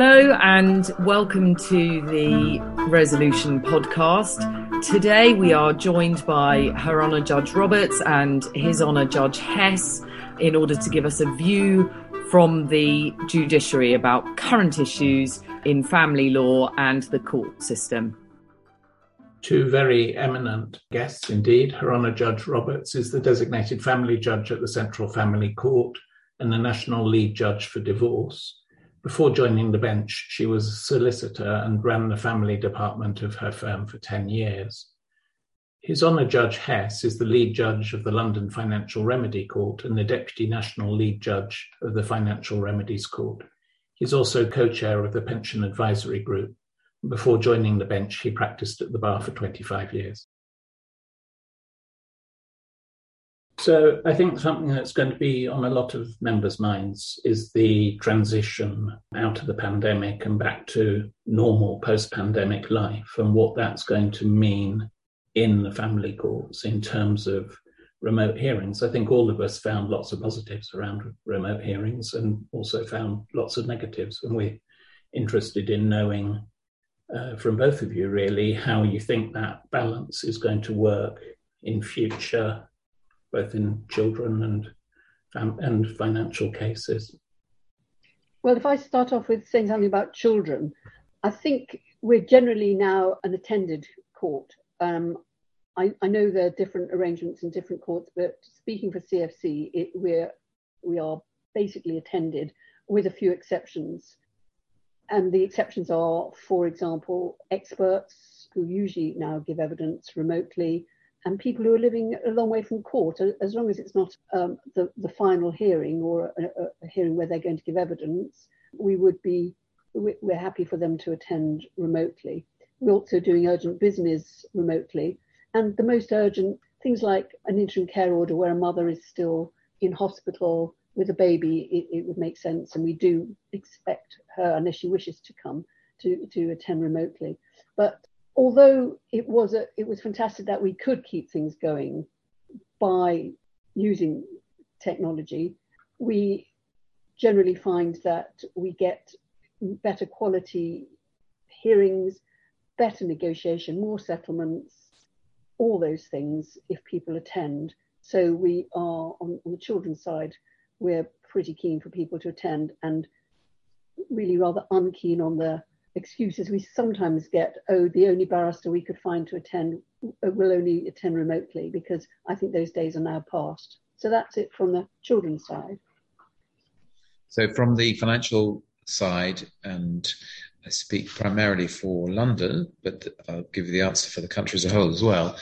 Hello and welcome to the Resolution podcast. Today we are joined by Her Honour Judge Roberts and His Honour Judge Hess in order to give us a view from the judiciary about current issues in family law and the court system. Two very eminent guests indeed. Her Honour Judge Roberts is the designated family judge at the Central Family Court and the National Lead Judge for Divorce. Before joining the bench, she was a solicitor and ran the family department of her firm for 10 years. His Honour Judge Hess is the lead judge of the London Financial Remedy Court and the Deputy National Lead Judge of the Financial Remedies Court. He's also co-chair of the Pension Advisory Group. Before joining the bench, he practiced at the bar for 25 years. So I think something that's going to be on a lot of members' minds is the transition out of the pandemic and back to normal post-pandemic life and what that's going to mean in the family courts in terms of remote hearings. I think all of us found lots of positives around remote hearings and also found lots of negatives. And we're interested in knowing uh, from both of you, really, how you think that balance is going to work in future both in children and um, and financial cases. Well, if I start off with saying something about children, I think we're generally now an attended court. Um, I, I, know there are different arrangements in different courts, but speaking for CFC, it, we're we are basically attended with a few exceptions. And the exceptions are, for example, experts who usually now give evidence remotely, and people who are living a long way from court, as long as it's not um, the, the final hearing or a, a, hearing where they're going to give evidence, we would be, we're happy for them to attend remotely. We're also doing urgent business remotely. And the most urgent things like an interim care order where a mother is still in hospital with a baby, it, it would make sense. And we do expect her, unless she wishes to come, to, to attend remotely. But although it was a, it was fantastic that we could keep things going by using technology, we generally find that we get better quality hearings, better negotiation, more settlements, all those things if people attend. So we are on, on the children's side, we're pretty keen for people to attend and really rather unkeen on the excuses. We sometimes get oh the only barrister we could find to attend uh, will only attend remotely because i think those days are now past. So that's it from the children's side. So from the financial side and i speak primarily for london but i'll give you the answer for the country as a whole as well.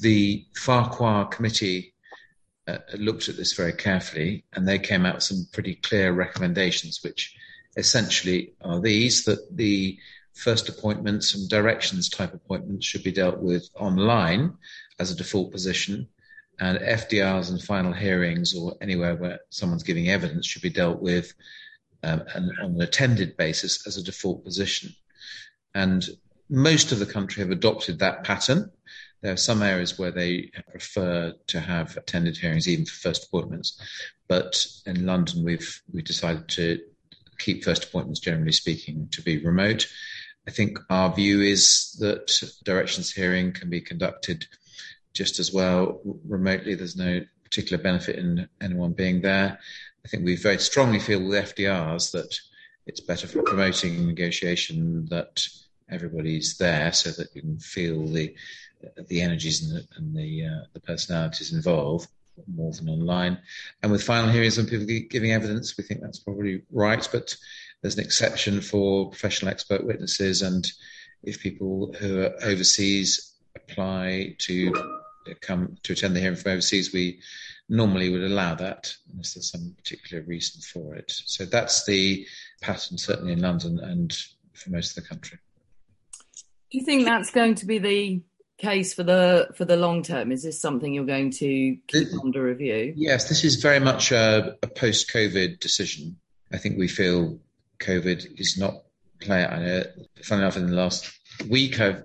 The farquhar committee uh, looked at this very carefully and they came out with some pretty clear recommendations which essentially are these that the first appointments and directions type appointments should be dealt with online as a default position, and FDRs and final hearings or anywhere where someone's giving evidence should be dealt with um, and on an attended basis as a default position. And most of the country have adopted that pattern. There are some areas where they prefer to have attended hearings even for first appointments, but in London we've we decided to keep first appointments, generally speaking, to be remote. I think our view is that directions hearing can be conducted just as well remotely. There's no particular benefit in anyone being there. I think we very strongly feel with FDRs that it's better for promoting negotiation that everybody's there so that you can feel the the energies and the, and the, uh, the personalities involved more than online. And with final hearings when people giving evidence, we think that's probably right. But there's an exception for professional expert witnesses, and if people who are overseas apply to come to attend the hearing from overseas, we normally would allow that unless there's some particular reason for it. So that's the pattern, certainly in London and for most of the country. Do you think that's going to be the case for the for the long term? Is this something you're going to keep this, under review? Yes, this is very much a, a post-COVID decision. I think we feel COVID is not playing I uh, know, funny enough, in the last week, I've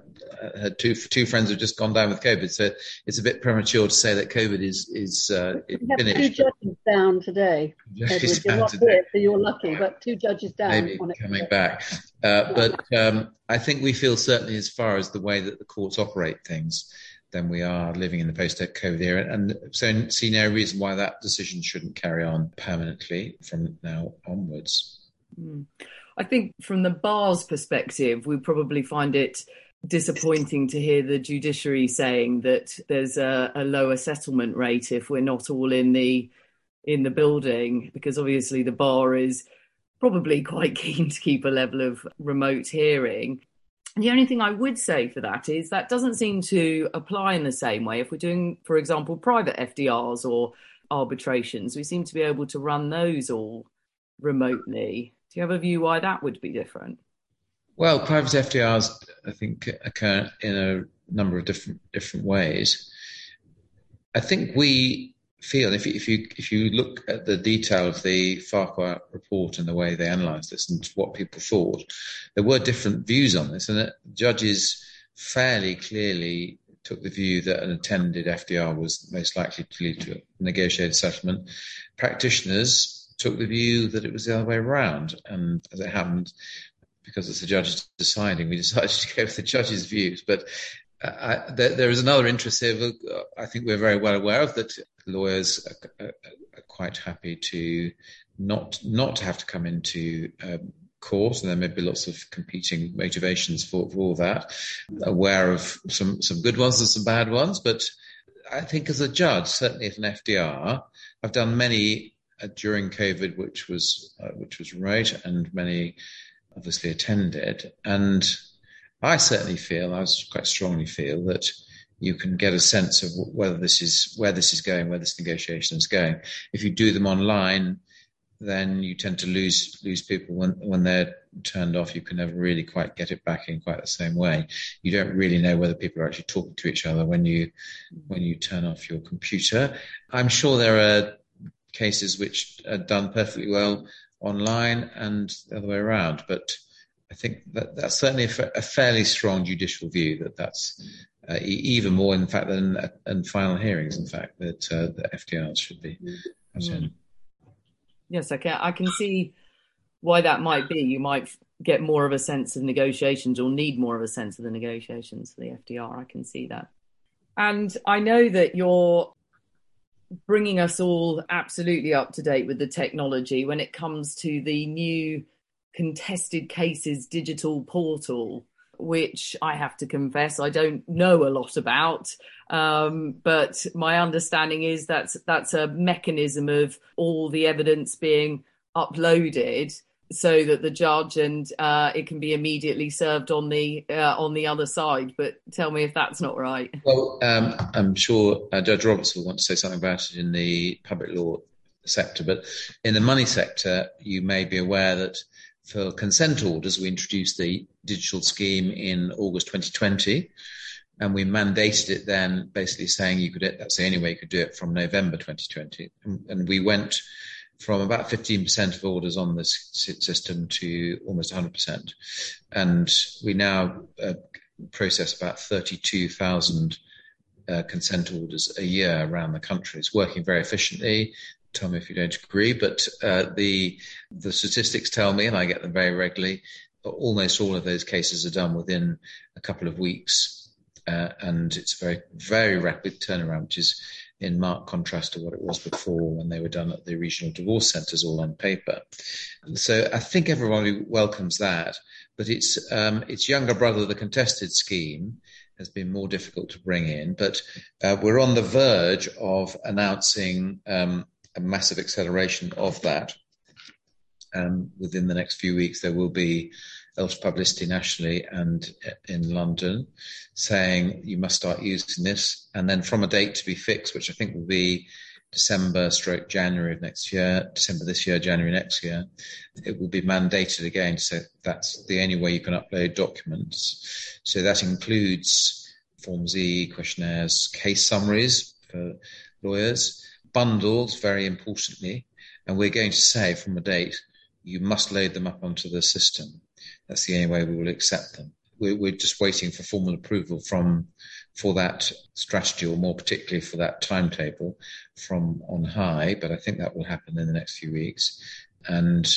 had two two friends have just gone down with COVID, so it's a bit premature to say that COVID is is uh, finished. Two judges down today. Edward, you're not today. here, so you're lucky. But two judges down. Maybe coming back, uh, but um, I think we feel certainly as far as the way that the courts operate things. Then we are living in the post-COVID era, and so see no reason why that decision shouldn't carry on permanently from now onwards. Mm. I think from the bar's perspective, we probably find it disappointing to hear the judiciary saying that there's a, a, lower settlement rate if we're not all in the in the building because obviously the bar is probably quite keen to keep a level of remote hearing the only thing I would say for that is that doesn't seem to apply in the same way if we're doing, for example, private FDRs or arbitrations. We seem to be able to run those all remotely. Do you have a view why that would be different? Well, private FDRs, I think, occur in a number of different different ways. I think we feel if you, if you if you look at the detail of the Farquhar report and the way they analysed this and what people thought, there were different views on this, and judges fairly clearly took the view that an attended FDR was most likely to lead to a negotiated settlement. Practitioners took the view that it was the other way around, and as it happened, because it's the judges deciding, we decided to go with the judge's views. But uh, I, there, there is another interest here. I think we're very well aware of that. Lawyers are, are, are quite happy to not not have to come into um, court, and there may be lots of competing motivations for, for all that. Aware of some some good ones and some bad ones, but I think as a judge, certainly at an FDR, I've done many uh, during COVID, which was uh, which was remote, and many obviously attended. And I certainly feel, I quite strongly feel that you can get a sense of whether this is where this is going, where this negotiation is going. If you do them online, then you tend to lose lose people when when they're turned off. You can never really quite get it back in quite the same way. You don't really know whether people are actually talking to each other when you when you turn off your computer. I'm sure there are cases which are done perfectly well online and the other way around. But I think that that's certainly a, a fairly strong judicial view that that's uh, e- even more, in fact, than uh, in final hearings. In fact, that uh, the FDRs should be. Mm. Yes, I can. I can see why that might be. You might get more of a sense of negotiations, or need more of a sense of the negotiations for the FDR. I can see that. And I know that you're bringing us all absolutely up to date with the technology when it comes to the new contested cases digital portal which I have to confess I don't know a lot about. Um, but my understanding is that that's a mechanism of all the evidence being uploaded so that the judge and uh, it can be immediately served on the uh, on the other side. But tell me if that's not right. Well, um, I'm sure uh, Judge Roberts will want to say something about it in the public law sector, but in the money sector, you may be aware that for consent orders, we introduced the digital scheme in August 2020. And we mandated it then, basically saying you could, it that's the only way you could do it from November 2020. And, and we went from about 15% of orders on this system to almost 100%. And we now uh, process about 32,000 uh, consent orders a year around the country. It's working very efficiently. Tell me if you don't agree, but uh, the the statistics tell me, and I get them very regularly. Almost all of those cases are done within a couple of weeks, uh, and it's a very very rapid turnaround, which is in marked contrast to what it was before when they were done at the regional divorce centres all on paper. So I think everybody welcomes that, but its um, its younger brother, the contested scheme, has been more difficult to bring in. But uh, we're on the verge of announcing um, a massive acceleration of that. Um, within the next few weeks, there will be of publicity nationally and uh, in London saying you must start using this. And then from a date to be fixed, which I think will be December stroke January of next year, December this year, January next year, it will be mandated again. So that's the only way you can upload documents. So that includes Forms E, questionnaires, case summaries for lawyers, bundles, very importantly. And we're going to say from a date, you must load them up onto the system. That's the only way we will accept them. We're, we're just waiting for formal approval from for that strategy, or more particularly for that timetable from on high. But I think that will happen in the next few weeks. And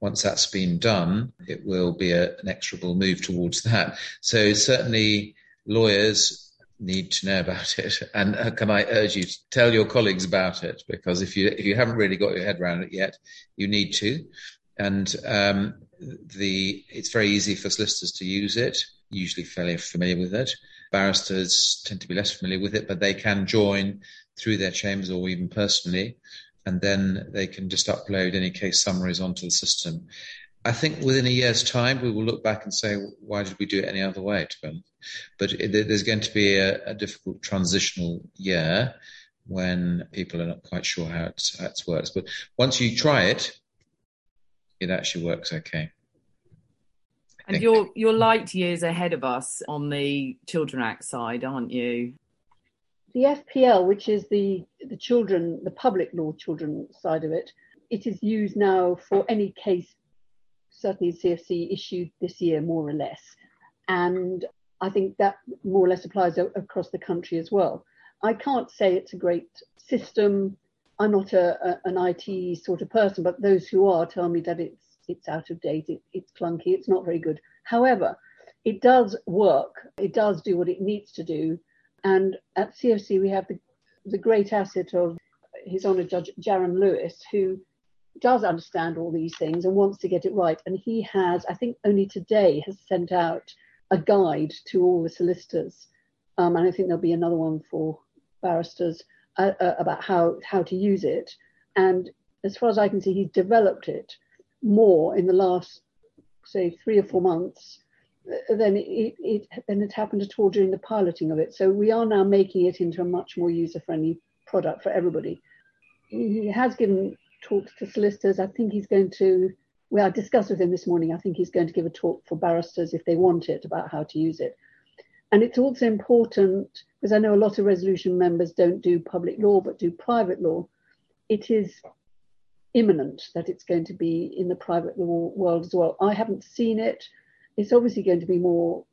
once that's been done, it will be a, an exorable move towards that. So certainly lawyers need to know about it. And uh, can I urge you to tell your colleagues about it? Because if you if you haven't really got your head around it yet, you need to. And um, the it's very easy for solicitors to use it. Usually fairly familiar with it. Barristers tend to be less familiar with it, but they can join through their chambers or even personally, and then they can just upload any case summaries onto the system. I think within a year's time, we will look back and say, why did we do it any other way? But there's going to be a, a, difficult transitional year when people are not quite sure how how it works. But once you try it, it actually works okay. And you're you're light years ahead of us on the Children Act side, aren't you? The FPL, which is the the children, the public law children side of it, it is used now for any case certainly CFC issued this year, more or less. And I think that more or less applies across the country as well. I can't say it's a great system. I'm not a, a, an IT sort of person, but those who are tell me that it's it's out of date, it, it's clunky, it's not very good. However, it does work. It does do what it needs to do. And at CFC, we have the, the great asset of His Honour Judge Jaron Lewis, who does understand all these things and wants to get it right. And he has, I think, only today has sent out a guide to all the solicitors, um, and I think there'll be another one for barristers uh, uh, about how how to use it. And as far as I can see, he's developed it more in the last, say, three or four months uh, than it, it than it happened at all during the piloting of it. So we are now making it into a much more user-friendly product for everybody. He has given talks to solicitors. I think he's going to, well, I discussed with him this morning. I think he's going to give a talk for barristers if they want it about how to use it. And it's also important because I know a lot of resolution members don't do public law but do private law. It is imminent that it's going to be in the private law world as well. I haven't seen it. It's obviously going to be more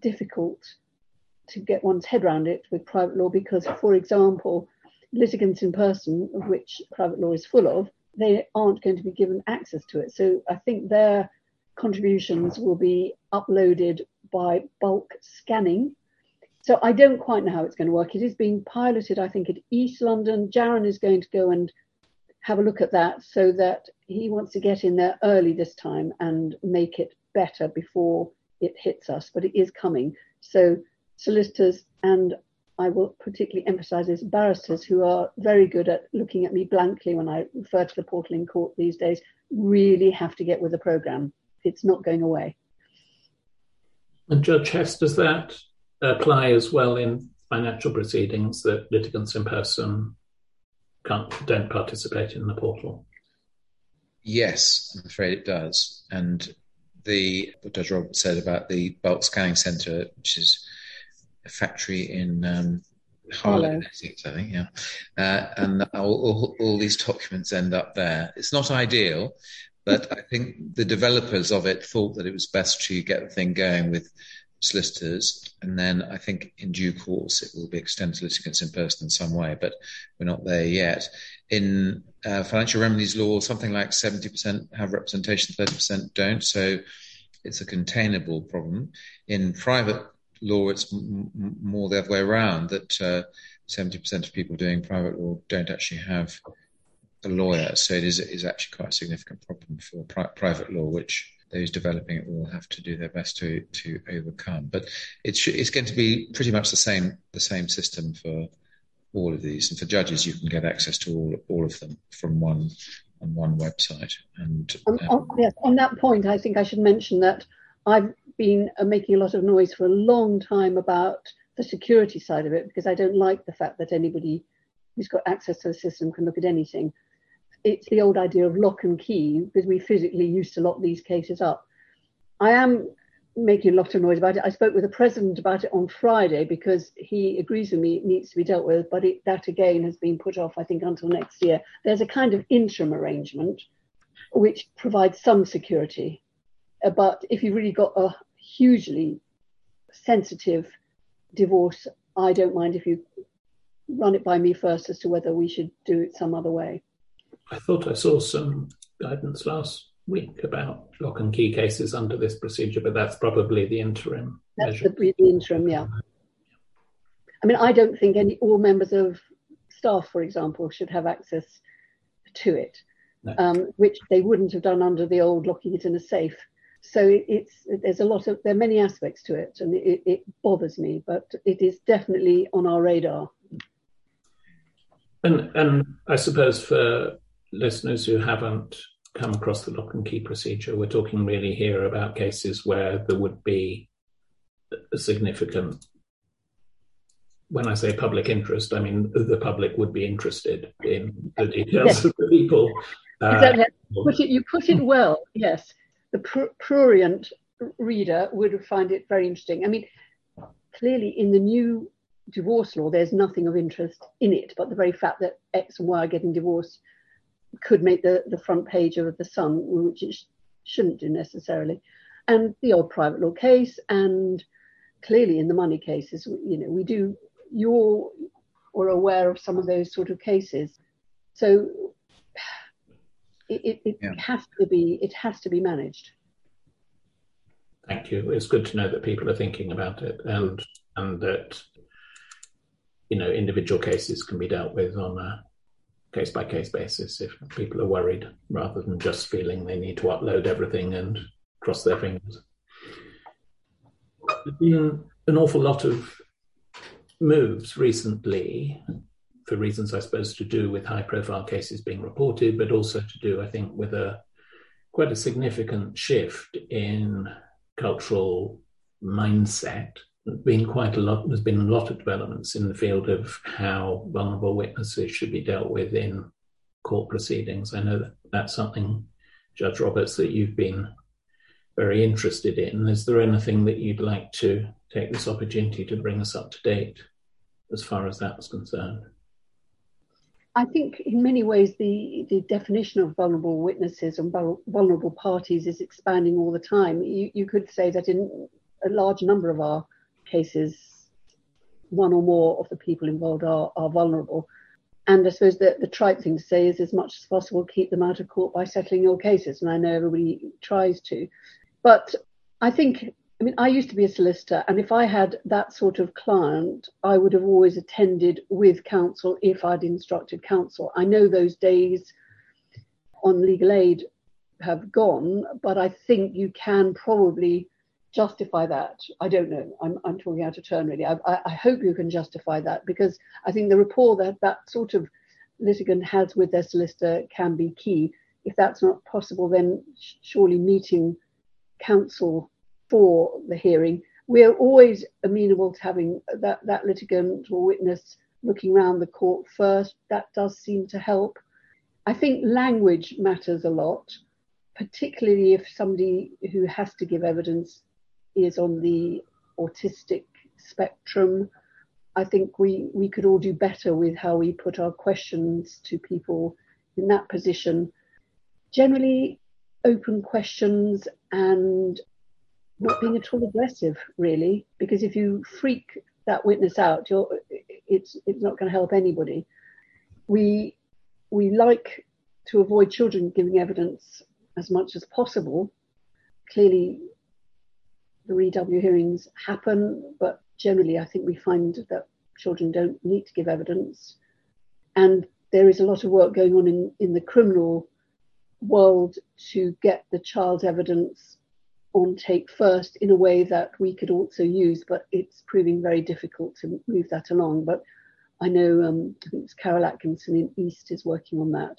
difficult to get one's head around it with private law because, for example, litigants in person, of which private law is full of, they aren't going to be given access to it. So I think their contributions will be uploaded by bulk scanning. So I don't quite know how it's going to work. It is being piloted, I think, at East London. Jaron is going to go and have a look at that so that he wants to get in there early this time and make it better before it hits us. But it is coming. So solicitors and I will particularly emphasize is barristers who are very good at looking at me blankly when I refer to the portal in court these days really have to get with the program. It's not going away. And Judge Hess, does that apply as well in financial proceedings that litigants in person can't, don't participate in the portal? Yes, I'm afraid it does. And the what Judge Roberts said about the bulk scanning centre, which is a factory in um, Harlow, Essex, I think, yeah. Uh, and all, all, all, these documents end up there. It's not ideal, but I think the developers of it thought that it was best to get the thing going with solicitors, and then I think in due course it will be extended to litigants in person in some way, but we're not there yet. In uh, financial remedies law, something like 70% have representation, 30% don't, so it's a containable problem. In private law, it's m- more the other way around that uh, 70% of people doing private law don't actually have a lawyer. So it is, is actually quite a significant problem for pri- private law, which those developing it will have to do their best to to overcome. But it's it's going to be pretty much the same the same system for all of these. And for judges, you can get access to all all of them from one on one website. And um, on, yes, on that point, I think I should mention that I've been uh, making a lot of noise for a long time about the security side of it because I don't like the fact that anybody who's got access to the system can look at anything. It's the old idea of lock and key because we physically used to lock these cases up. I am making a lot of noise about it. I spoke with the president about it on Friday because he agrees with me it needs to be dealt with, but it, that again has been put off, I think, until next year. There's a kind of interim arrangement which provides some security Uh, but if you've really got a hugely sensitive divorce, I don't mind if you run it by me first as to whether we should do it some other way. I thought I saw some guidance last week about lock and key cases under this procedure, but that's probably the interim That's measure. the, the interim, yeah. I mean, I don't think any all members of staff, for example, should have access to it, No. um, which they wouldn't have done under the old locking it in a safe. So it, it's there's a lot of there are many aspects to it, and it, it bothers me, but it is definitely on our radar. And and I suppose for listeners who haven't come across the lock and key procedure, we're talking really here about cases where there would be a significant when I say public interest, I mean the public would be interested in the details Yes. of the people. uh, Exactly. Put it, you put it well. Yes, the pr- prurient reader would find it very interesting. I mean, clearly in the new divorce law, there's nothing of interest in it, but the very fact that X and Y are getting divorced could make the, the front page of the Sun, which it sh- shouldn't do necessarily. And the odd private law case, and clearly in the money cases, you know, we do. You all are aware of some of those sort of cases, so it, it, it Yeah. has to be it has to be managed. Thank you. It's good to know that people are thinking about it and and that you know individual cases can be dealt with on a case by case basis if people are worried rather than just feeling they need to upload everything and cross their fingers. There's been an awful lot of moves recently for reasons I suppose to do with high profile cases being reported, but also to do, I think, with a quite a significant shift in cultural mindset. Been quite a lot. There's been a lot of developments in the field of how vulnerable witnesses should be dealt with in court proceedings. I know that that's something, Judge Roberts, that you've been very interested in. Is there anything that you'd like to take this opportunity to bring us up to date as far as that's concerned? I think in many ways the, the definition of vulnerable witnesses and vulnerable parties is expanding all the time. You, you could say that in a large number of our cases, one or more of the people involved are, are vulnerable. And I suppose that the trite thing to say is as much as possible keep them out of court by settling your cases. And I know everybody tries to. But I think I mean, I used to be a solicitor, and if I had that sort of client, I would have always attended with counsel if I'd instructed counsel. I know those days on legal aid have gone, but I think you can probably justify that. I don't know. I'm, I'm talking out of turn, really. I, I, hope you can justify that because I think the rapport that that sort of litigant has with their solicitor can be key. If that's not possible, then surely meeting counsel for the hearing. We are always amenable to having that, that litigant or witness looking around the court first. That does seem to help. I think language matters a lot, particularly if somebody who has to give evidence is on the autistic spectrum. I think we, we could all do better with how we put our questions to people in that position. Generally, open questions and not being at all aggressive, really, because if you freak that witness out, it's it's not going to help anybody. We we like to avoid children giving evidence as much as possible. Clearly, the Re W hearings happen, but generally, I think we find that children don't need to give evidence, and there is a lot of work going on in, in the criminal world to get the child's evidence on take first in a way that we could also use, but it's proving very difficult to move that along. But I know um, I think it's Carol Atkinson in East is working on that.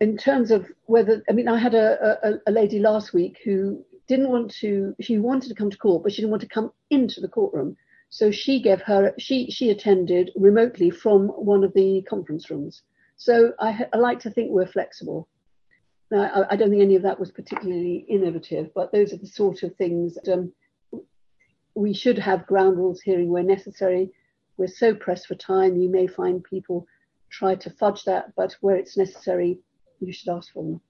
In terms of whether, I mean, I had a, a, a lady last week who didn't want to, she wanted to come to court, but she didn't want to come into the courtroom. So she gave her, she she attended remotely from one of the conference rooms. So I, I like to think we're flexible. Now, I, I, don't think any of that was particularly innovative, but those are the sort of things that, um, we should have ground rules hearing where necessary. We're so pressed for time, you may find people try to fudge that, but where it's necessary, you should ask for them.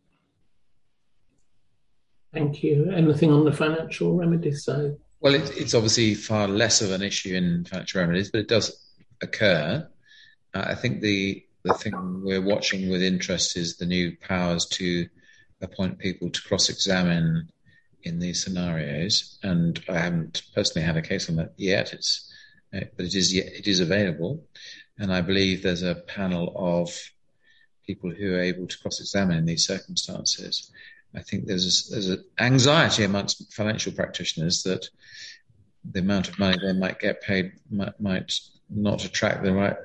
Thank you. Anything on the financial remedies side? Well, it, it's obviously far less of an issue in financial remedies, but it does occur. Uh, I think the the thing we're watching with interest is the new powers to appoint people to cross-examine in these scenarios. And I haven't personally had a case on that yet. It's uh, but it is it is available, and I believe there's a panel of people who are able to cross-examine in these circumstances. I think there's there's an anxiety amongst financial practitioners that the amount of money they might get paid might, might not attract the right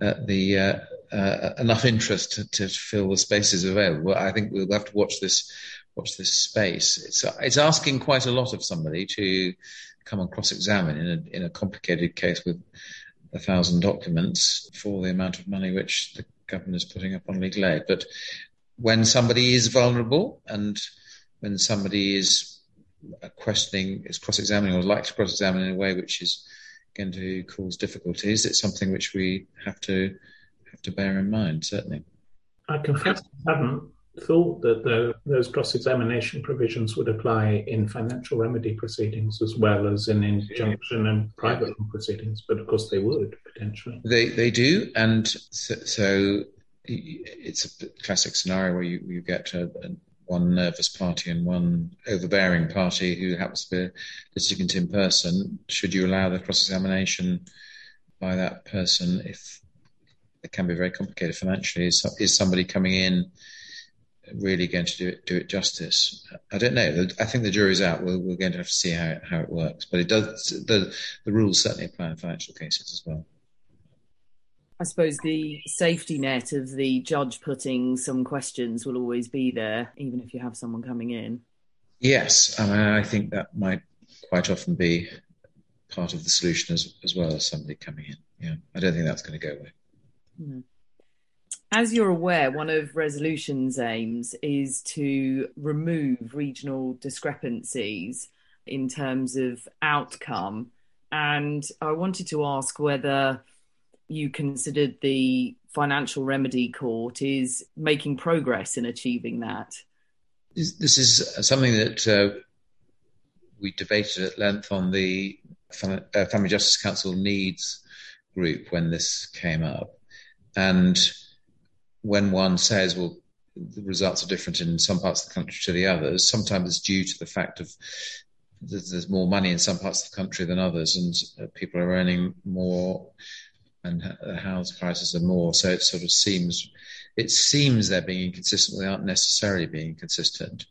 uh, the uh, uh, enough interest to, to, fill the spaces available. I think we'll have to watch this watch this space. It's it's asking quite a lot of somebody to come and cross-examine in a in a complicated case with a thousand documents for the amount of money which the government is putting up on legal aid. But when somebody is vulnerable and when somebody is uh, questioning, is cross-examining or likes to cross-examine in a way which is going to cause difficulties, it's something which we have to have to bear in mind. Certainly, I confess I haven't thought that the, those cross-examination provisions would apply in financial remedy proceedings as well as in injunction and private proceedings, but of course they would potentially. They they do, and so, so it's a classic scenario where you, you get a, a, one nervous party and one overbearing party who happens to be a litigant in person. Should you allow the cross examination by that person if it can be very complicated financially? Is, is somebody coming in really going to do it, do it justice? I don't know. I think the jury's out. We're, we're going to have to see how, how it works. But it does, the, the rules certainly apply in financial cases as well. I suppose the safety net of the judge putting some questions will always be there, even if you have someone coming in. Yes, I mean, I think that might quite often be part of the solution as, as well as somebody coming in. Yeah, I don't think that's going to go away. Hmm. As you're aware, one of Resolution's aims is to remove regional discrepancies in terms of outcome. And I wanted to ask whether you considered the financial remedy court is making progress in achieving that? This is something that uh, we debated at length on the uh, Family Justice Council needs group when this came up. And when one says, well, the results are different in some parts of the country to the others, sometimes it's due to the fact of there's more money in some parts of the country than others, and uh, people are earning more and the house prices are more. So it sort of seems it seems they're being inconsistent. They aren't necessarily being consistent.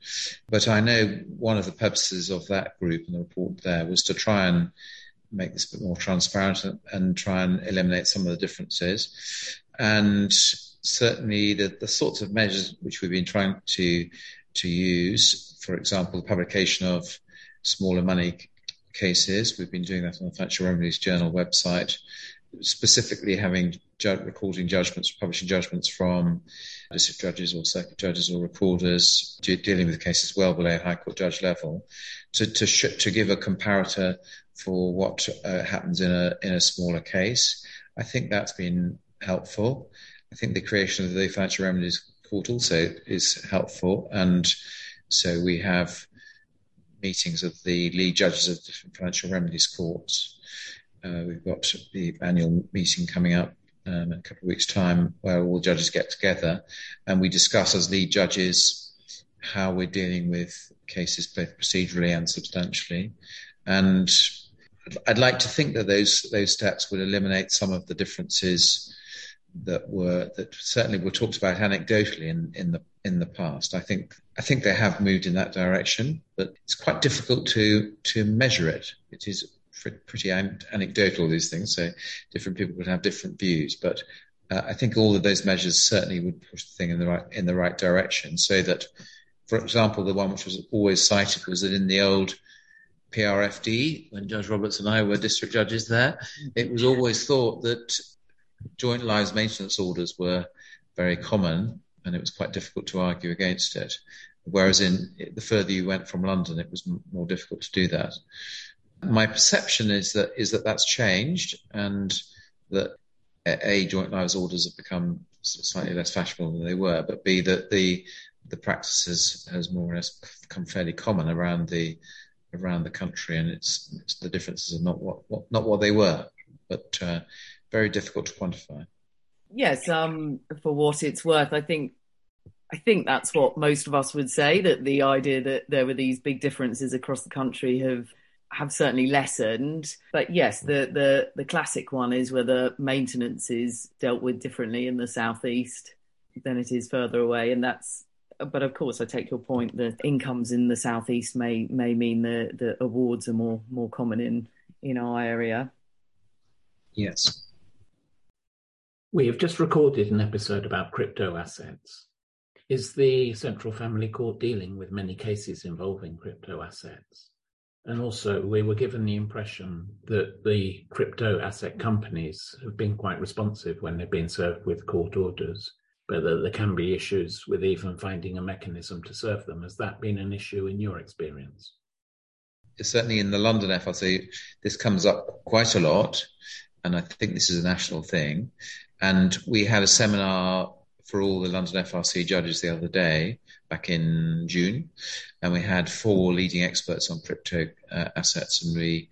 But I know one of the purposes of that group and the report there was to try and make this a bit more transparent and try and eliminate some of the differences. And certainly the, the sorts of measures which we've been trying to to use, for example, the publication of smaller money cases. We've been doing that on the Financial Remedies Journal website specifically having ju- recording judgments, publishing judgments from district judges or circuit judges or recorders de- dealing with cases well below High Court judge level, to to, sh- to give a comparator for what uh, happens in a in a smaller case. I think that's been helpful. I think the creation of the Financial Remedies Court also is helpful, and so we have meetings of the lead judges of different financial remedies courts uh, we've got the annual meeting coming up um, in a couple of weeks' time where all judges get together and we discuss as lead judges how we're dealing with cases both procedurally and substantially. And I'd like to think that those those steps would eliminate some of the differences that were that certainly were talked about anecdotally in, in the in the past. I think I think they have moved in that direction, but it's quite difficult to to measure it. It is pretty anecdotal, these things. So different people would have different views. But uh, I think all of those measures certainly would push the thing in the right in the right direction. So that, for example, the one which was always cited was that in the old PRFD, when Judge Roberts and I were district judges there, it was always thought that joint lives maintenance orders were very common, and it was quite difficult to argue against it. Whereas in the further you went from London, it was more difficult to do that my perception is that is that that's changed and that a joint lives orders have become slightly less fashionable than they were, but b that the the practices has more or less become fairly common around the around the country, and it's, it's the differences are not what, what, not what they were, but uh, very difficult to quantify. Yes, um, for what it's worth, I think I think that's what most of us would say that the idea that there were these big differences across the country have have certainly lessened. But yes, the the the classic one is whether maintenance is dealt with differently in the southeast than it is further away, and that's. But of course, I take your point that incomes in the southeast may may mean the the awards are more more common in in our area. Yes. We have just recorded an episode about crypto assets. Is the Central Family Court dealing with many cases involving crypto assets? And also, we were given the impression that the crypto asset companies have been quite responsive when they've been served with court orders, but that there can be issues with even finding a mechanism to serve them. Has that been an issue in your experience? Certainly in the London FRC, this comes up quite a lot, and I think this is a national thing. And we had a seminar for all the London FRC judges the other day, back in June, and we had four leading experts on crypto uh, assets, and we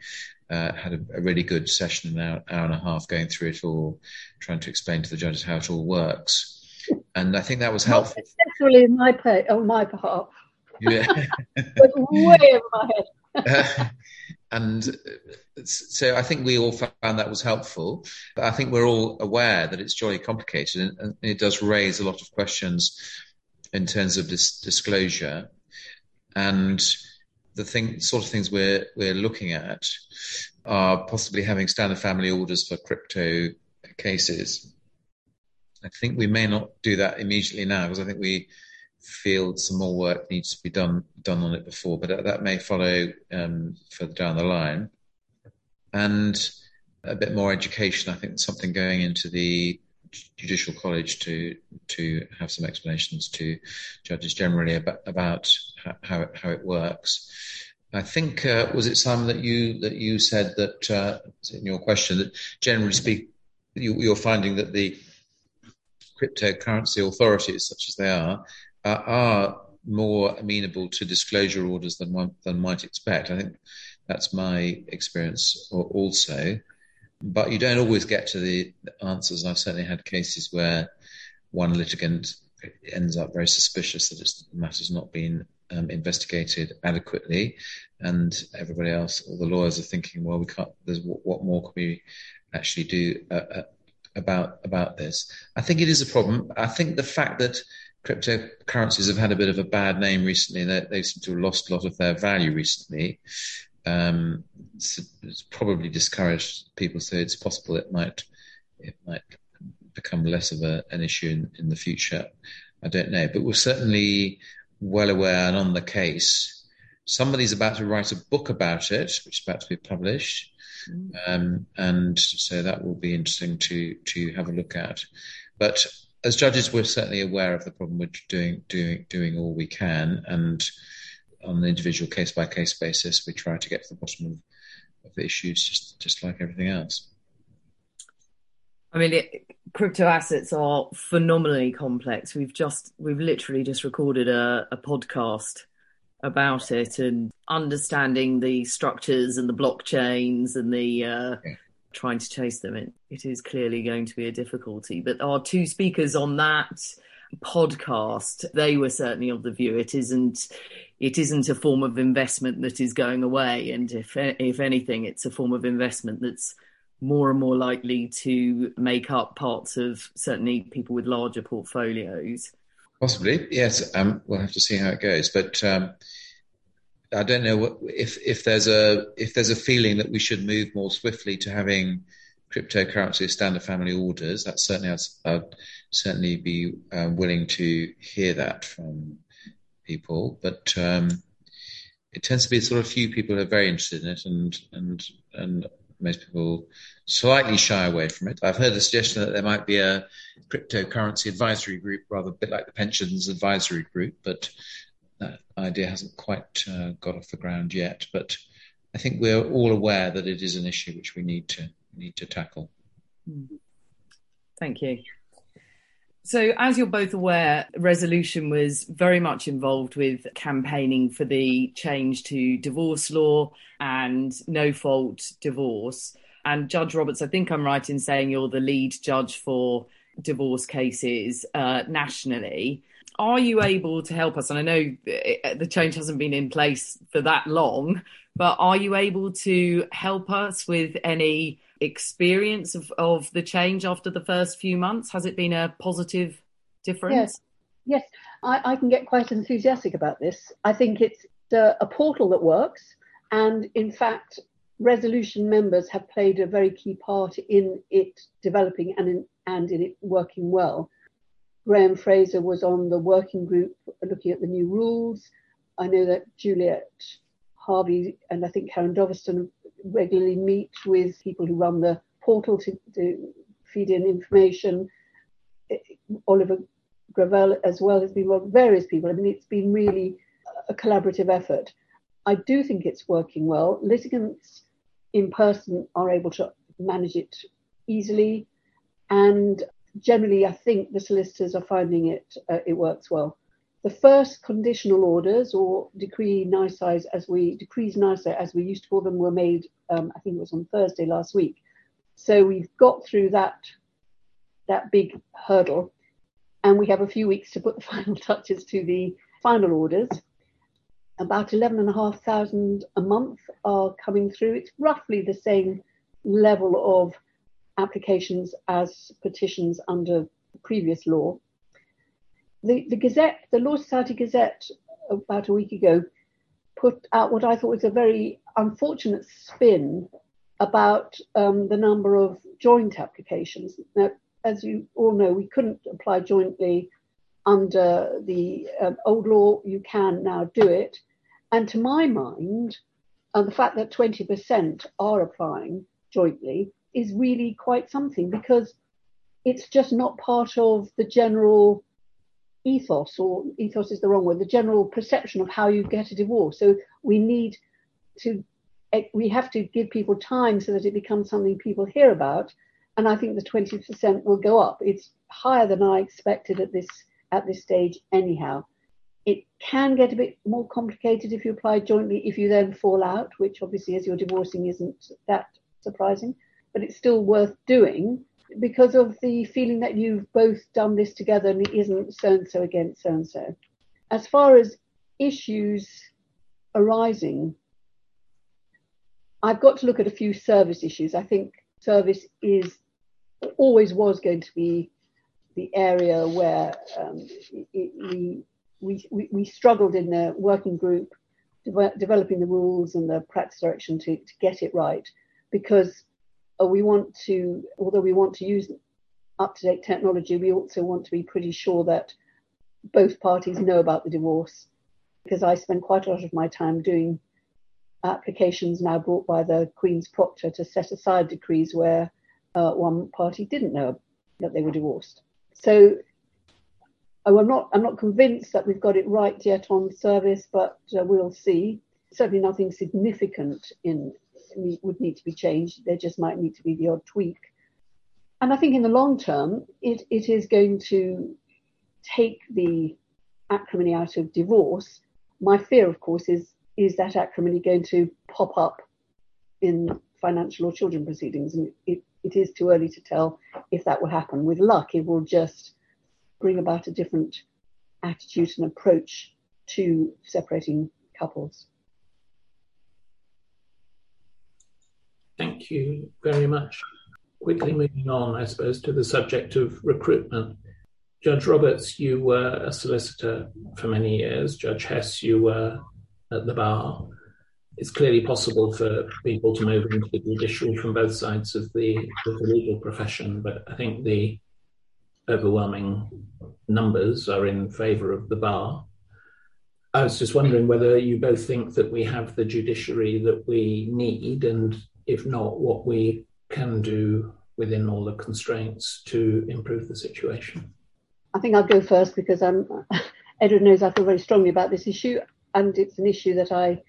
uh, had a, a, really good session, an hour, hour, and a half, going through it all, trying to explain to the judges how it all works. And I think that was helpful. Successfully in my pay, on my behalf. Yeah, way over my head. and uh, so I think we all found that was helpful. But I think we're all aware that it's jolly complicated, and, it does raise a lot of questions in terms of this disclosure and the thing, sort of things we're we're looking at are possibly having standard family orders for crypto cases. I think we may not do that immediately now because I think we feel some more work needs to be done done on it before, but that may follow um, further down the line. And a bit more education. I think something going into the judicial college to to have some explanations to judges generally about about how it, how it works. I think uh, was it Simon that you that you said that uh, in your question that generally speak you, you're finding that the cryptocurrency authorities, such as they are, are more amenable to disclosure orders than one than might expect. I think that's my experience also. But you don't always get to the answers. I've certainly had cases where one litigant ends up very suspicious that the matter's not been um, investigated adequately, and everybody else, all the lawyers, are thinking, well, we can't. There's what, what more can we actually do uh, uh, about about this? I think it is a problem. I think the fact that cryptocurrencies have had a bit of a bad name recently. They, they seem to have lost a lot of their value recently. Um, it's, it's, probably discouraged people, so it's possible it might it might become less of a, an issue in, in the future. I don't know, but we're certainly well aware and on the case. Somebody's about to write a book about it, which is about to be published. Mm. Um, and so that will be interesting to to have a look at. But as judges, we're certainly aware of the problem. We're doing doing doing all we can, and on an individual case by case basis, we try to get to the bottom of, of the issues, just just like everything else. I mean, it, crypto assets are phenomenally complex. We've just we've literally just recorded a, a podcast about it and understanding the structures and the blockchains and the uh, yeah trying to chase them, it, it is clearly going to be a difficulty. But our two speakers on that podcast, they were certainly of the view it isn't it isn't a form of investment that is going away, and if if anything, it's a form of investment that's more and more likely to make up parts of certainly people with larger portfolios. Possibly, yes. Um, we'll have to see how it goes, but um, I don't know if if there's a if there's a feeling that we should move more swiftly to having cryptocurrency as standard family orders. That certainly I'd, I'd certainly be um, willing to hear that from people, but um, it tends to be sort of few people are very interested in it, and and and most people slightly shy away from it. I've heard the suggestion that there might be a cryptocurrency advisory group, rather a bit like the pensions advisory group, but that idea hasn't quite uh, got off the ground yet, but I think we're all aware that it is an issue which we need to need to tackle. Thank you. So, as you're both aware, Resolution was very much involved with campaigning for the change to divorce law and no fault divorce. And Judge Roberts, I think I'm right in saying you're the lead judge for divorce cases uh, nationally. Are you able to help us? And I know eh, the change hasn't been in place for that long, but are you able to help us with any experience of, of the change after the first few months? Has it been a positive difference? Yes, yes. I, I can get quite enthusiastic about this. I think it's a, a portal that works, and in fact, resolution members have played a very key part in it developing and in, and in it working well. Graham Fraser was on the working group looking at the new rules. I know that Juliet Harvey and I think Karen Dovaston regularly meet with people who run the portal to, to feed in information. Oliver Gravel as well has been with various people. I mean, it's been really a collaborative effort. I do think it's working well. Litigants in person are able to manage it easily, and generally, I think the solicitors are finding it uh, it works well. The first conditional orders or decree nisi as we decrees nisi as we used to call them were made. Um, I think it was on Thursday last week. So we've got through that that big hurdle, and we have a few weeks to put the final touches to the final orders. About 11,500 a month are coming through. It's roughly the same level of applications as petitions under previous law the, the Gazette, the Law Society Gazette, about a week ago, put out what I thought was a very unfortunate spin about um, the number of joint applications. Now, as you all know, we couldn't apply jointly under the um, old law. You can now do it. And to my mind, uh, the fact that 20% are applying jointly is really quite something because it's just not part of the general ethos, or ethos is the wrong word, the general perception of how you get a divorce. So we need to, eh, we have to give people time so that it becomes something people hear about. And I think the 20% will go up. It's higher than I expected at this at this stage, anyhow. It can get a bit more complicated if you apply jointly, if you then fall out, which obviously, as you're divorcing, isn't that surprising, but it's still worth doing because of the feeling that you've both done this together and it isn't so and so against so and so. As far as issues arising, I've got to look at a few service issues. I think service is always was going to be the area where um, it, we, we, we struggled in the working group de- developing the rules and the practice direction to, to get it right because we want to, although we want to use up to date technology, we also want to be pretty sure that both parties know about the divorce. Because I spend quite a lot of my time doing applications now brought by the Queen's Proctor to set aside decrees where uh, one party didn't know that they were divorced. So I'm not I'm not convinced that we've got it right yet on service, but uh, we'll see. Certainly nothing significant in would need to be changed. There just might need to be the odd tweak. And I think in the long term, it, it is going to take the acrimony out of divorce. My fear, of course, is is that acrimony going to pop up in financial or children proceedings? And it, it is too early to tell if that will happen. With luck, it will just bring about a different attitude and approach to separating couples. Thank you very much. Quickly moving on, I suppose, to the subject of recruitment. Judge Roberts, you were a solicitor for many years. Judge Hess, you were at the bar. It's clearly possible for people to move into the judiciary from both sides of the, of the legal profession, but I think the overwhelming numbers are in favour of the bar. I was just wondering whether you both think that we have the judiciary that we need and if not, what we can do within all the constraints to improve the situation? I think I'll go first because I'm, um, Edward knows I feel very strongly about this issue, and it's an issue that I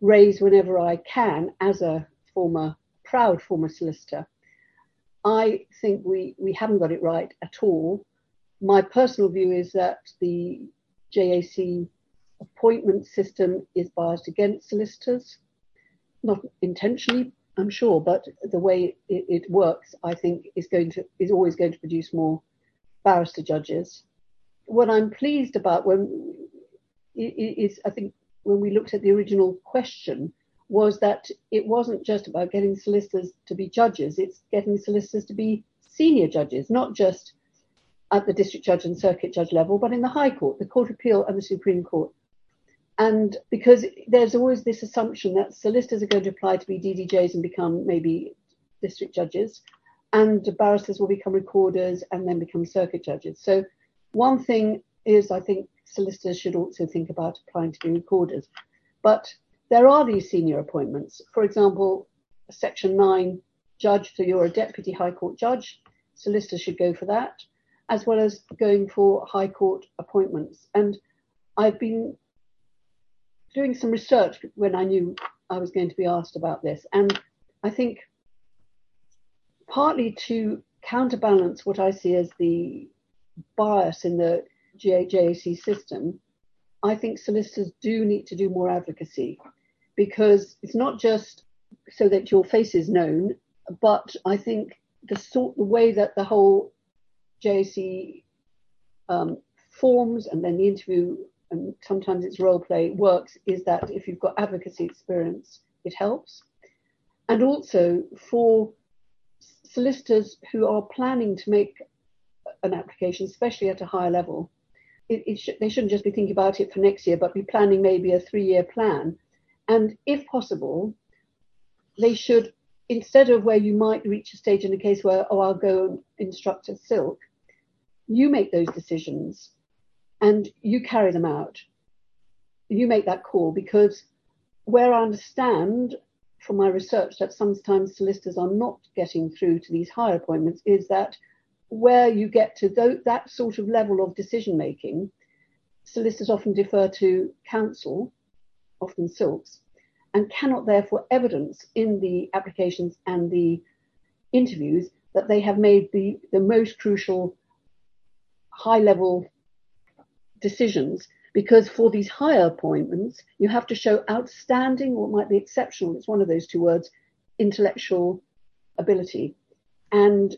raise whenever I can as a former, proud former solicitor. I think we, we haven't got it right at all my personal view is that the JAC appointment system is biased against solicitors, not intentionally, I'm sure, but the way it, it, works, I think, is going to is always going to produce more barrister judges. What I'm pleased about when is, I think, when we looked at the original question, was that it wasn't just about getting solicitors to be judges; it's getting solicitors to be senior judges, not just at the district judge and circuit judge level, but in the High Court, the Court of Appeal, and the Supreme Court. And because there's always this assumption that solicitors are going to apply to be DDJs and become maybe district judges, and barristers will become recorders and then become circuit judges. So, one thing is, I think solicitors should also think about applying to be recorders. But there are these senior appointments. For example, Section 9 judge, so you're a deputy High Court judge, solicitors should go for that, as well as going for High Court appointments. And I've been doing some research when I knew I was going to be asked about this. And I think partly to counterbalance what I see as the bias in the JAC system, I think solicitors do need to do more advocacy because it's not just so that your face is known, but I think the sort, the way that the whole JAC um, forms and then the interview and sometimes it's role play works is that if you've got advocacy experience, it helps. And also for solicitors who are planning to make an application, especially at a higher level, it, it sh- they shouldn't just be thinking about it for next year, but be planning maybe a three year plan. And if possible, they should, instead of where you might reach a stage in a case where, oh, I'll go and instruct a silk, you make those decisions and you carry them out. You make that call because where I understand from my research that sometimes solicitors are not getting through to these higher appointments is that where you get to th- that sort of level of decision making, solicitors often defer to counsel, often silks, and cannot therefore evidence in the applications and the interviews that they have made the, the most crucial high level decisions because for these higher appointments, you have to show outstanding, or might be exceptional, it's one of those two words, intellectual ability. And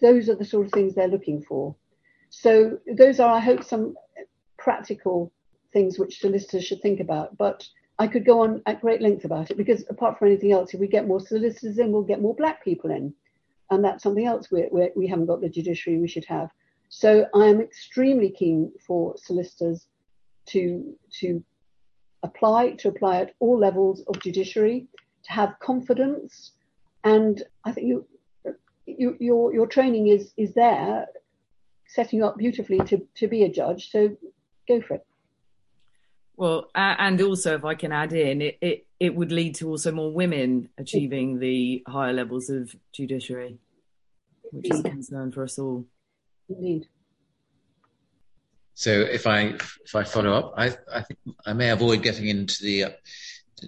those are the sort of things they're looking for. So those are, I hope, some practical things which solicitors should think about. But I could go on at great length about it because apart from anything else, if we get more solicitors in, we'll get more black people in. And that's something else we we haven't got the judiciary we should have. So I am extremely keen for solicitors to to apply to apply at all levels of judiciary, to have confidence, and I think you, you your your training is is there, setting you up beautifully to to be a judge. So go for it. Well, and also if I can add in, it, it, it would lead to also more women achieving the higher levels of judiciary, which is a concern for us all. Indeed. So if I if I follow up, I I think I may avoid getting into the uh,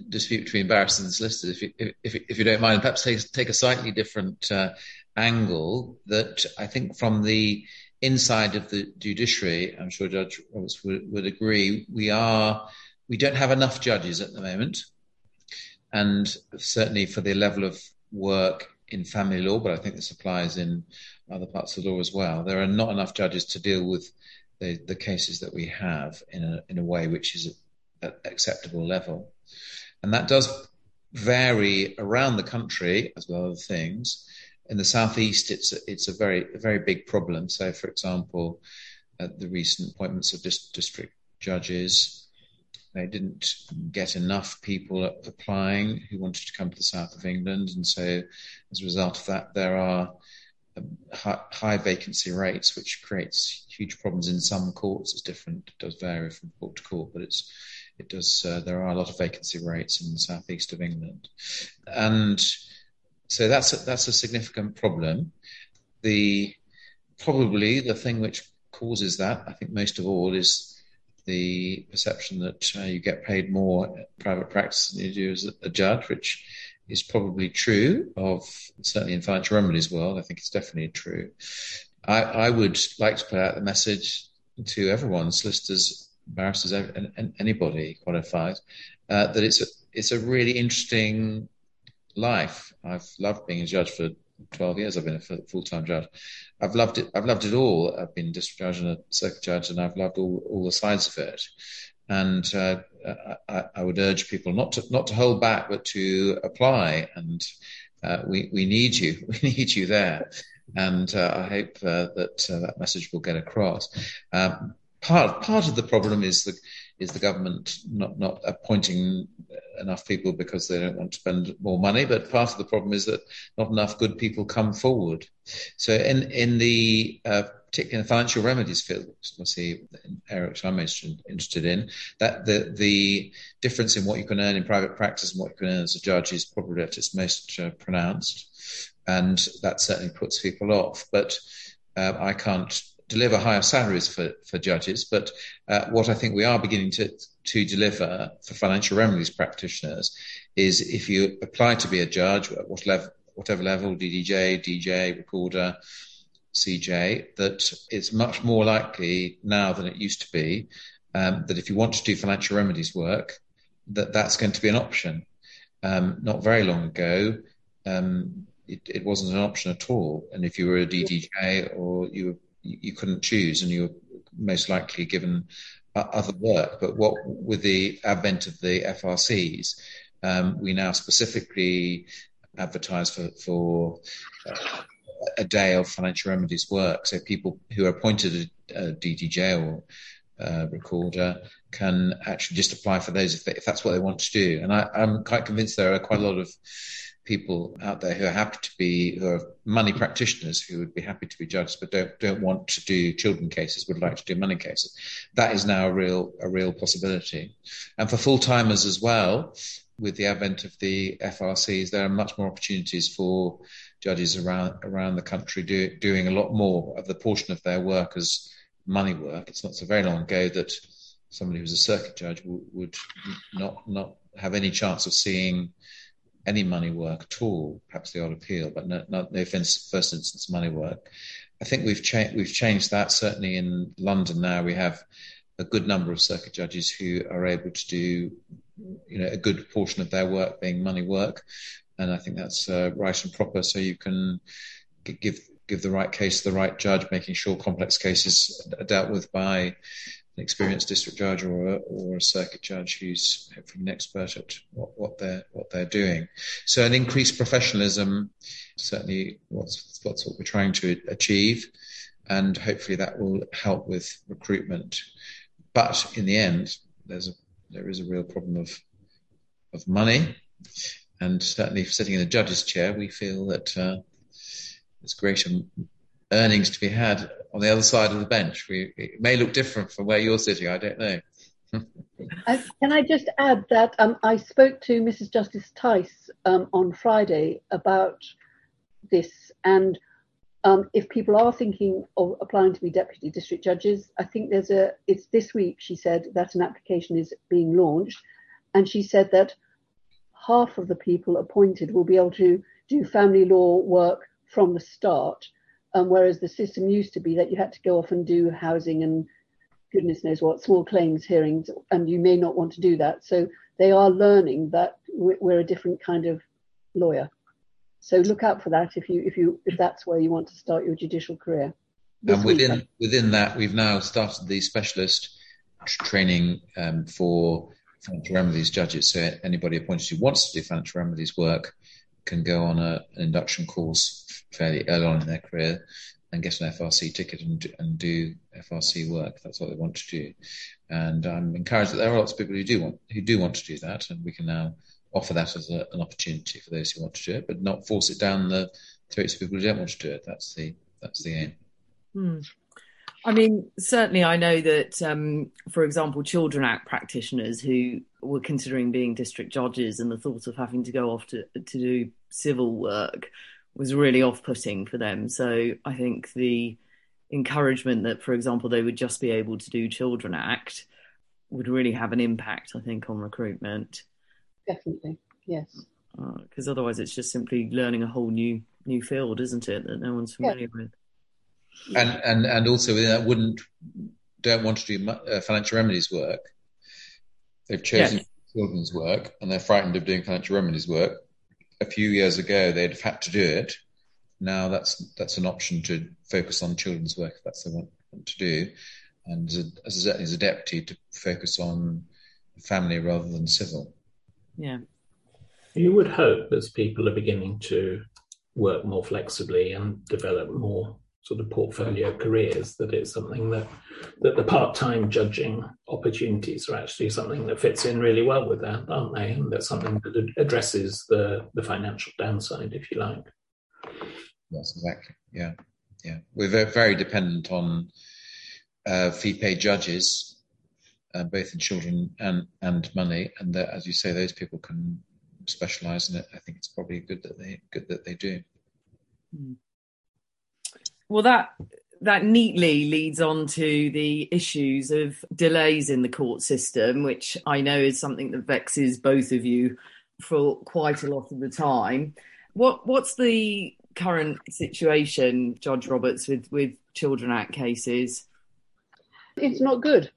dispute between barristers and solicitors. If you if, if you don't mind, perhaps take, take a slightly different uh, angle. That I think from the inside of the judiciary, I'm sure Judge Roberts would, would agree. We are we don't have enough judges at the moment, and certainly for the level of work in family law, but I think this applies in other parts of the law as well. There are not enough judges to deal with the, the cases that we have in a, in a way which is at acceptable level. And that does vary around the country as well as things. In the southeast, it's it's a very a very big problem. So, for example, at the recent appointments of dis- district judges, they didn't get enough people applying who wanted to come to the south of England, and so as a result of that, there are high vacancy rates, which creates huge problems in some courts. It's different; it does vary from court to court, but it's it does. Uh, there are a lot of vacancy rates in the southeast of England, and so that's a, that's a significant problem. The probably the thing which causes that, I think, most of all, is the perception that uh, you get paid more private practice than you do as a, judge, which is probably true of certainly in financial remedies world. I think it's definitely true. I, I would like to put out the message to everyone, solicitors, barristers, and, and anybody qualified, uh, that it's a, it's a really interesting life. I've loved being a judge for 12 years. I've been a full time judge. I've loved it. I've loved it all. I've been district judge and a circuit judge, and I've loved all, all the sides of it. And uh, I, I, would urge people not to not to hold back, but to apply. And uh, we we need you. We need you there. And uh, I hope uh, that uh, that message will get across. Um, part part of the problem is the is the government not not appointing enough people because they don't want to spend more money. But part of the problem is that not enough good people come forward. So in in the uh, particularly in the financial remedies field, see area which I'm most interested in, that the the difference in what you can earn in private practice and what you can earn as a judge is probably at its most uh, pronounced, and that certainly puts people off. But uh, I can't deliver higher salaries for, for judges, but uh, what I think we are beginning to, to deliver for financial remedies practitioners is if you apply to be a judge, what level, whatever level, DDJ, DJ, recorder, CJ, that it's much more likely now than it used to be um, that if you want to do financial remedies work, that that's going to be an option. Um, not very long ago, um, it, it, wasn't an option at all. And if you were a DDJ or you you couldn't choose, and you were most likely given other work. But what with the advent of the FRCs, um, we now specifically advertise for for uh, a day of financial remedies work. So people who are appointed a, a DDJ or uh, recorder can actually just apply for those if, they, if that's what they want to do. And I, am quite convinced there are quite a lot of people out there who are happy to be who are money practitioners who would be happy to be judges but don't don't want to do children cases would like to do money cases. That is now a real a real possibility. And for full timers as well with the advent of the FRCs there are much more opportunities for judges around around the country do, doing a lot more of the portion of their work as money work. It's not so very long ago that somebody who's a circuit judge would, would not not have any chance of seeing any money work at all, perhaps the odd appeal, but no, no, first instance money work. I think we've changed we've changed that. Certainly in London now, we have a good number of circuit judges who are able to do, you know, a good portion of their work being money work, and I think that's uh, right and proper. So you can give give the right case to the right judge, making sure complex cases are dealt with by an experienced district judge or a, or a circuit judge who's hopefully an expert at what, what they're what they're doing. So an increased professionalism, certainly what's what's what we're trying to achieve, and hopefully that will help with recruitment. But in the end, there's a there is a real problem of of money, and certainly sitting in the judge's chair, we feel that uh, there's greater earnings to be had on the other side of the bench. We, it may look different from where you're sitting. I don't know. uh, can I just add that um, I spoke to Mrs. Justice Theis um, on Friday about this, and um, if people are thinking of applying to be deputy district judges, I think there's a. It's this week. She said that an application is being launched, and she said that half of the people appointed will be able to do family law work from the start um, whereas the system used to be that you had to go off and do housing and goodness knows what small claims hearings, and you may not want to do that. So they are learning that we're a different kind of lawyer. So look out for that if you if you if that's where you want to start your judicial career. and within week, within that, we've now started the specialist training um, for financial remedies judges. So anybody appointed who wants to do financial remedies work can go on a, an induction course fairly early on in their career and get an FRC ticket and, and do FRC work. That's what they want to do. And I'm encouraged that there are lots of people who do want who do want to do that, and we can now offer that as a, an opportunity for those who want to do it, but not force it down the throats of people who don't want to do it. That's the that's the aim. Hmm. I mean, certainly, I know that, um, for example, Children Act practitioners who were considering being district judges and the thought of having to go off to to do civil work was really off-putting for them. So I think the encouragement that, for example, they would just be able to do Children Act would really have an impact, I think, on recruitment. Definitely, yes. Because uh, otherwise, it's just simply learning a whole new new field, isn't it, that no one's familiar yeah. with. And and and also that wouldn't don't want to do uh, financial remedies work. They've chosen yes. children's work, and they're frightened of doing financial remedies work. A few years ago, they'd have had to do it. Now that's that's an option to focus on children's work if that's what they want, want to do, and as a, as a, as a deputy to focus on family rather than civil. Yeah. You would hope as people are beginning to work more flexibly and develop more sort of portfolio careers that it's something that that the part-time judging opportunities are actually something that fits in really well with that aren't they? And that's something that addresses the the financial downside if you like. Yes exactly. Yeah yeah. We're very, very dependent on uh, fee paid judges uh, both in children and and money. And that as you say those people can specialize in it. I think it's probably good that they good that they do. Mm. Well, that that neatly leads on to the issues of delays in the court system, which I know is something that vexes both of you for quite a lot of the time. What what's the current situation, Judge Roberts, with with Children Act cases? It's not good.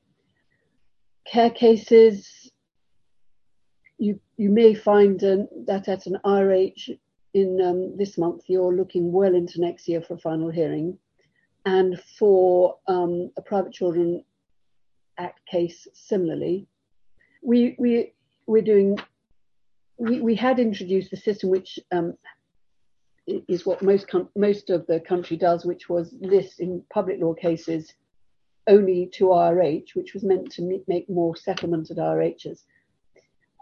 Care cases, you you may find that at an RH in um, this month, you're looking well into next year for a final hearing. And for um, a Private Children Act case, similarly, we, we, we're doing, we, we had introduced a system which um, is what most, com- most of the country does, which was list in public law cases only to RH, which was meant to make more settlement at RHs.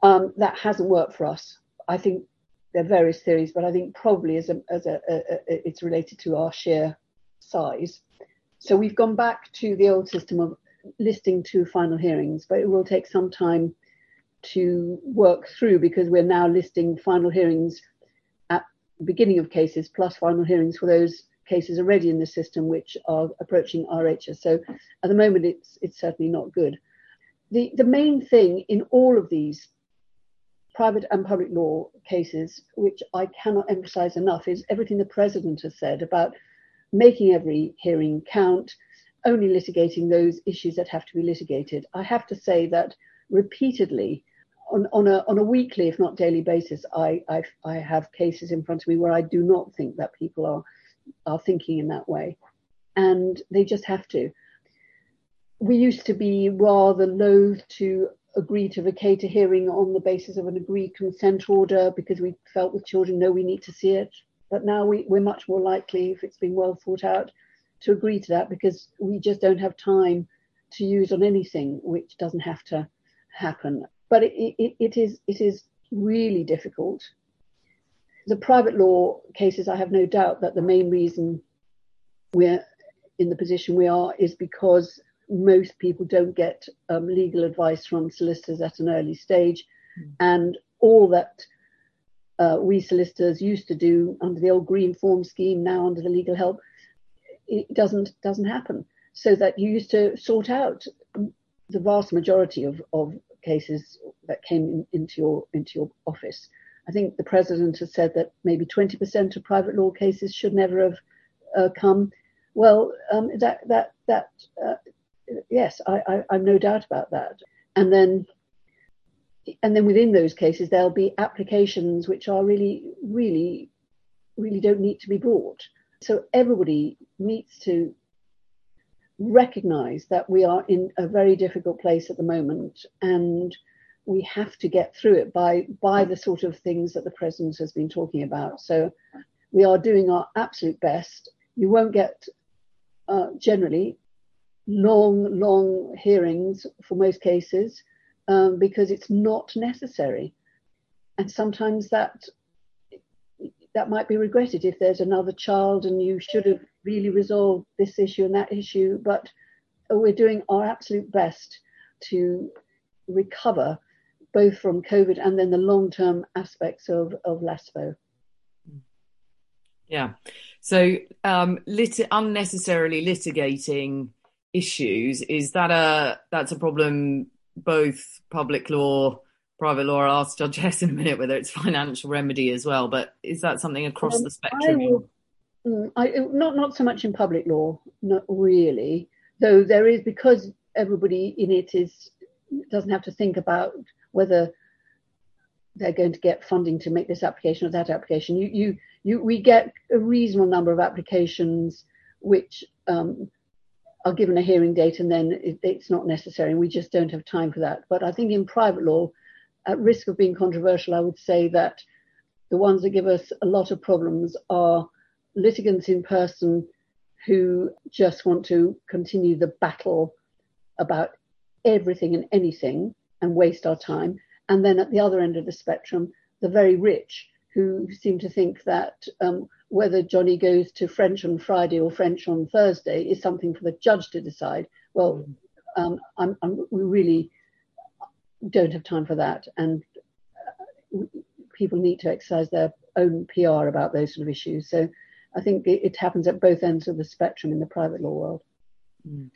Um, that hasn't worked for us. I think there are various theories, but I think probably as a, as a, a, a, it's related to our sheer size. So we've gone back to the old system of listing two final hearings, but it will take some time to work through because we're now listing final hearings at the beginning of cases plus final hearings for those cases already in the system which are approaching RHS. So at the moment, it's it's certainly not good. The the main thing in all of these private and public law cases, which I cannot emphasize enough, is everything the president has said about making every hearing count, only litigating those issues that have to be litigated. I have to say that repeatedly, on, on, a, on a weekly, if not daily basis, I, I, I have cases in front of me where I do not think that people are, are thinking in that way. And they just have to. We used to be rather loath to agree to vacate a hearing on the basis of an agreed consent order because we felt with children, no, we need to see it. But now we, we're much more likely, if it's been well thought out, to agree to that because we just don't have time to use on anything which doesn't have to happen. But it, it, it is it is really difficult. The private law cases, I have no doubt that the main reason we're in the position we are is because most people don't get um, legal advice from solicitors at an early stage. Mm. And all that uh, we solicitors used to do under the old green form scheme, now under the legal help, it doesn't doesn't happen. So that you used to sort out the vast majority of, of cases that came in, into your into your office. I think the president has said that maybe 20% of private law cases should never have uh, come. Well, um, that that that uh, yes, I, I, I've no doubt about that. And then and then within those cases there'll be applications which are really really really don't need to be brought. So everybody needs to recognize that we are in a very difficult place at the moment and we have to get through it by by the sort of things that the president has been talking about. So we are doing our absolute best. You won't get uh, generally long, long hearings for most cases um, because it's not necessary. And sometimes that that might be regretted if there's another child and you should have really resolved this issue and that issue. But we're doing our absolute best to recover both from COVID and then the long term aspects of, of LASPO. Yeah. So um, lit- unnecessarily litigating issues is that a that's a problem both public law private law i'll ask judge hess in a minute whether it's financial remedy as well but is that something across um, the spectrum I Mm, I, not not so much in public law, not really. Though there is because everybody in it is doesn't have to think about whether they're going to get funding to make this application or that application. You you you we get a reasonable number of applications which um, are given a hearing date and then it, it's not necessary. And we just don't have time for that. But I think in private law, at risk of being controversial, I would say that the ones that give us a lot of problems are litigants in person who just want to continue the battle about everything and anything and waste our time. And then at the other end of the spectrum, the very rich who seem to think that um, whether Johnny goes to French on Friday or French on Thursday is something for the judge to decide. Well, um, I'm, I'm, we really don't have time for that. And uh, people need to exercise their own PR about those sort of issues. So I think it, it happens at both ends of the spectrum in the private law world. Mm.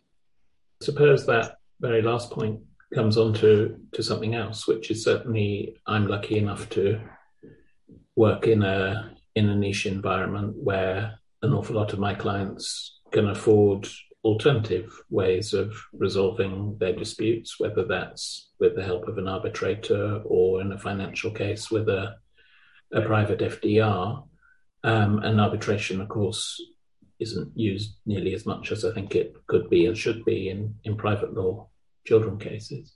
Suppose that very last point comes on to, to something else, which is certainly I'm lucky enough to work in a in a niche environment where an awful lot of my clients can afford alternative ways of resolving their disputes, whether that's with the help of an arbitrator or in a financial case with a, a private FDR. Um, and arbitration, of course, isn't used nearly as much as I think it could be and should be in, in private law children cases.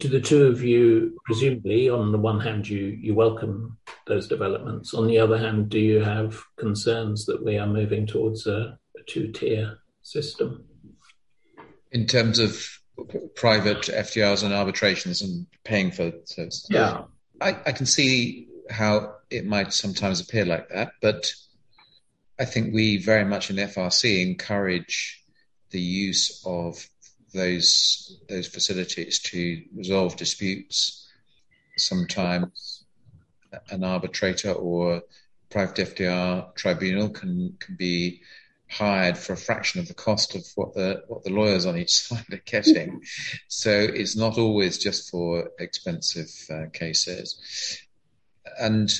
To the two of you, presumably, on the one hand, you, you welcome those developments. On the other hand, do you have concerns that we are moving towards a, a two tier system? In terms of private FDRs and arbitrations and paying for services? Yeah. I, I can see how it might sometimes appear like that, but I think we very much in FRC encourage the use of those those facilities to resolve disputes. Sometimes an arbitrator or private FDR tribunal can can be hired for a fraction of the cost of what the what the lawyers on each side are getting. so it's not always just for expensive uh, cases. And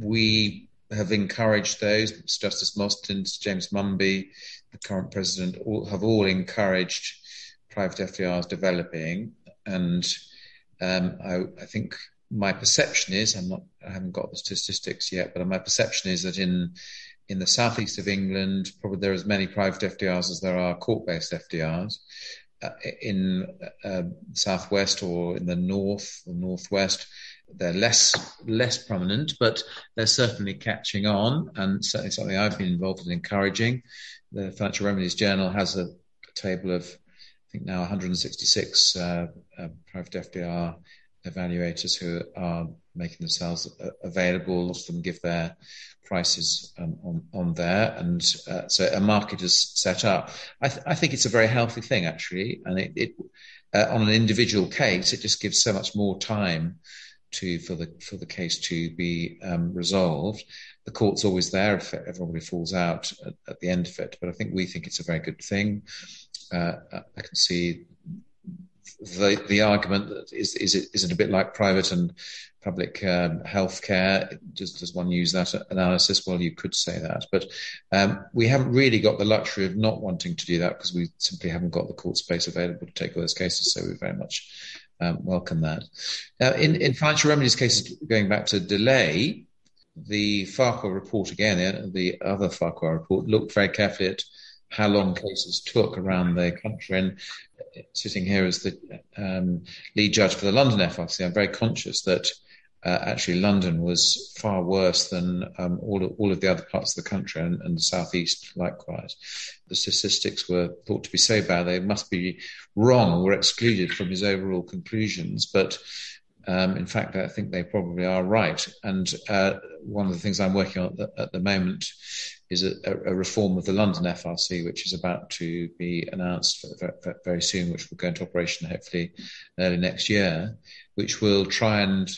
we have encouraged those. Justice Mostyn, James Munby, the current president, all, have all encouraged private FDRs developing. And um, I, I think my perception is, I'm not, I haven't got the statistics yet, but my perception is that in in the southeast of England, probably there are as many private FDRs as there are court-based FDRs. Uh, in uh, southwest or in the north or northwest, they're less less prominent, but they're certainly catching on, and certainly something I've been involved in encouraging. The Financial Remedies Journal has a, table of, think now 166 uh, uh, private FDR evaluators who are making themselves available. Lots of them give their prices um, on, on there. And uh, so a market is set up. I, th- I, think it's a very healthy thing, actually. And it, it uh, on an individual case, it just gives so much more time to for the for the case to be um, resolved. The court's always there if everybody falls out at, at, the end of it. But I think we think it's a very good thing. Uh, I can see the the argument that is is it is it a bit like private and public um, health care? Does does one use that analysis? Well, you could say that, but um, we haven't really got the luxury of not wanting to do that because we simply haven't got the court space available to take all those cases. So we very much um, welcome that. Now, in in financial remedies cases, going back to delay, the Farquhar report again, the other Farquhar report looked very carefully at how long cases took around the country. And sitting here as the um, lead judge for the London FRC, I'm very conscious that uh, actually London was far worse than um, all, of, all of the other parts of the country and, and the southeast likewise. The statistics were thought to be so bad they must be wrong, were excluded from his overall conclusions. But um, in fact, I think they probably are right. And uh, one of the things I'm working on at the, at the moment is a, a, reform of the London FRC, which is about to be announced very, very soon, which will go into operation hopefully early next year, which will try and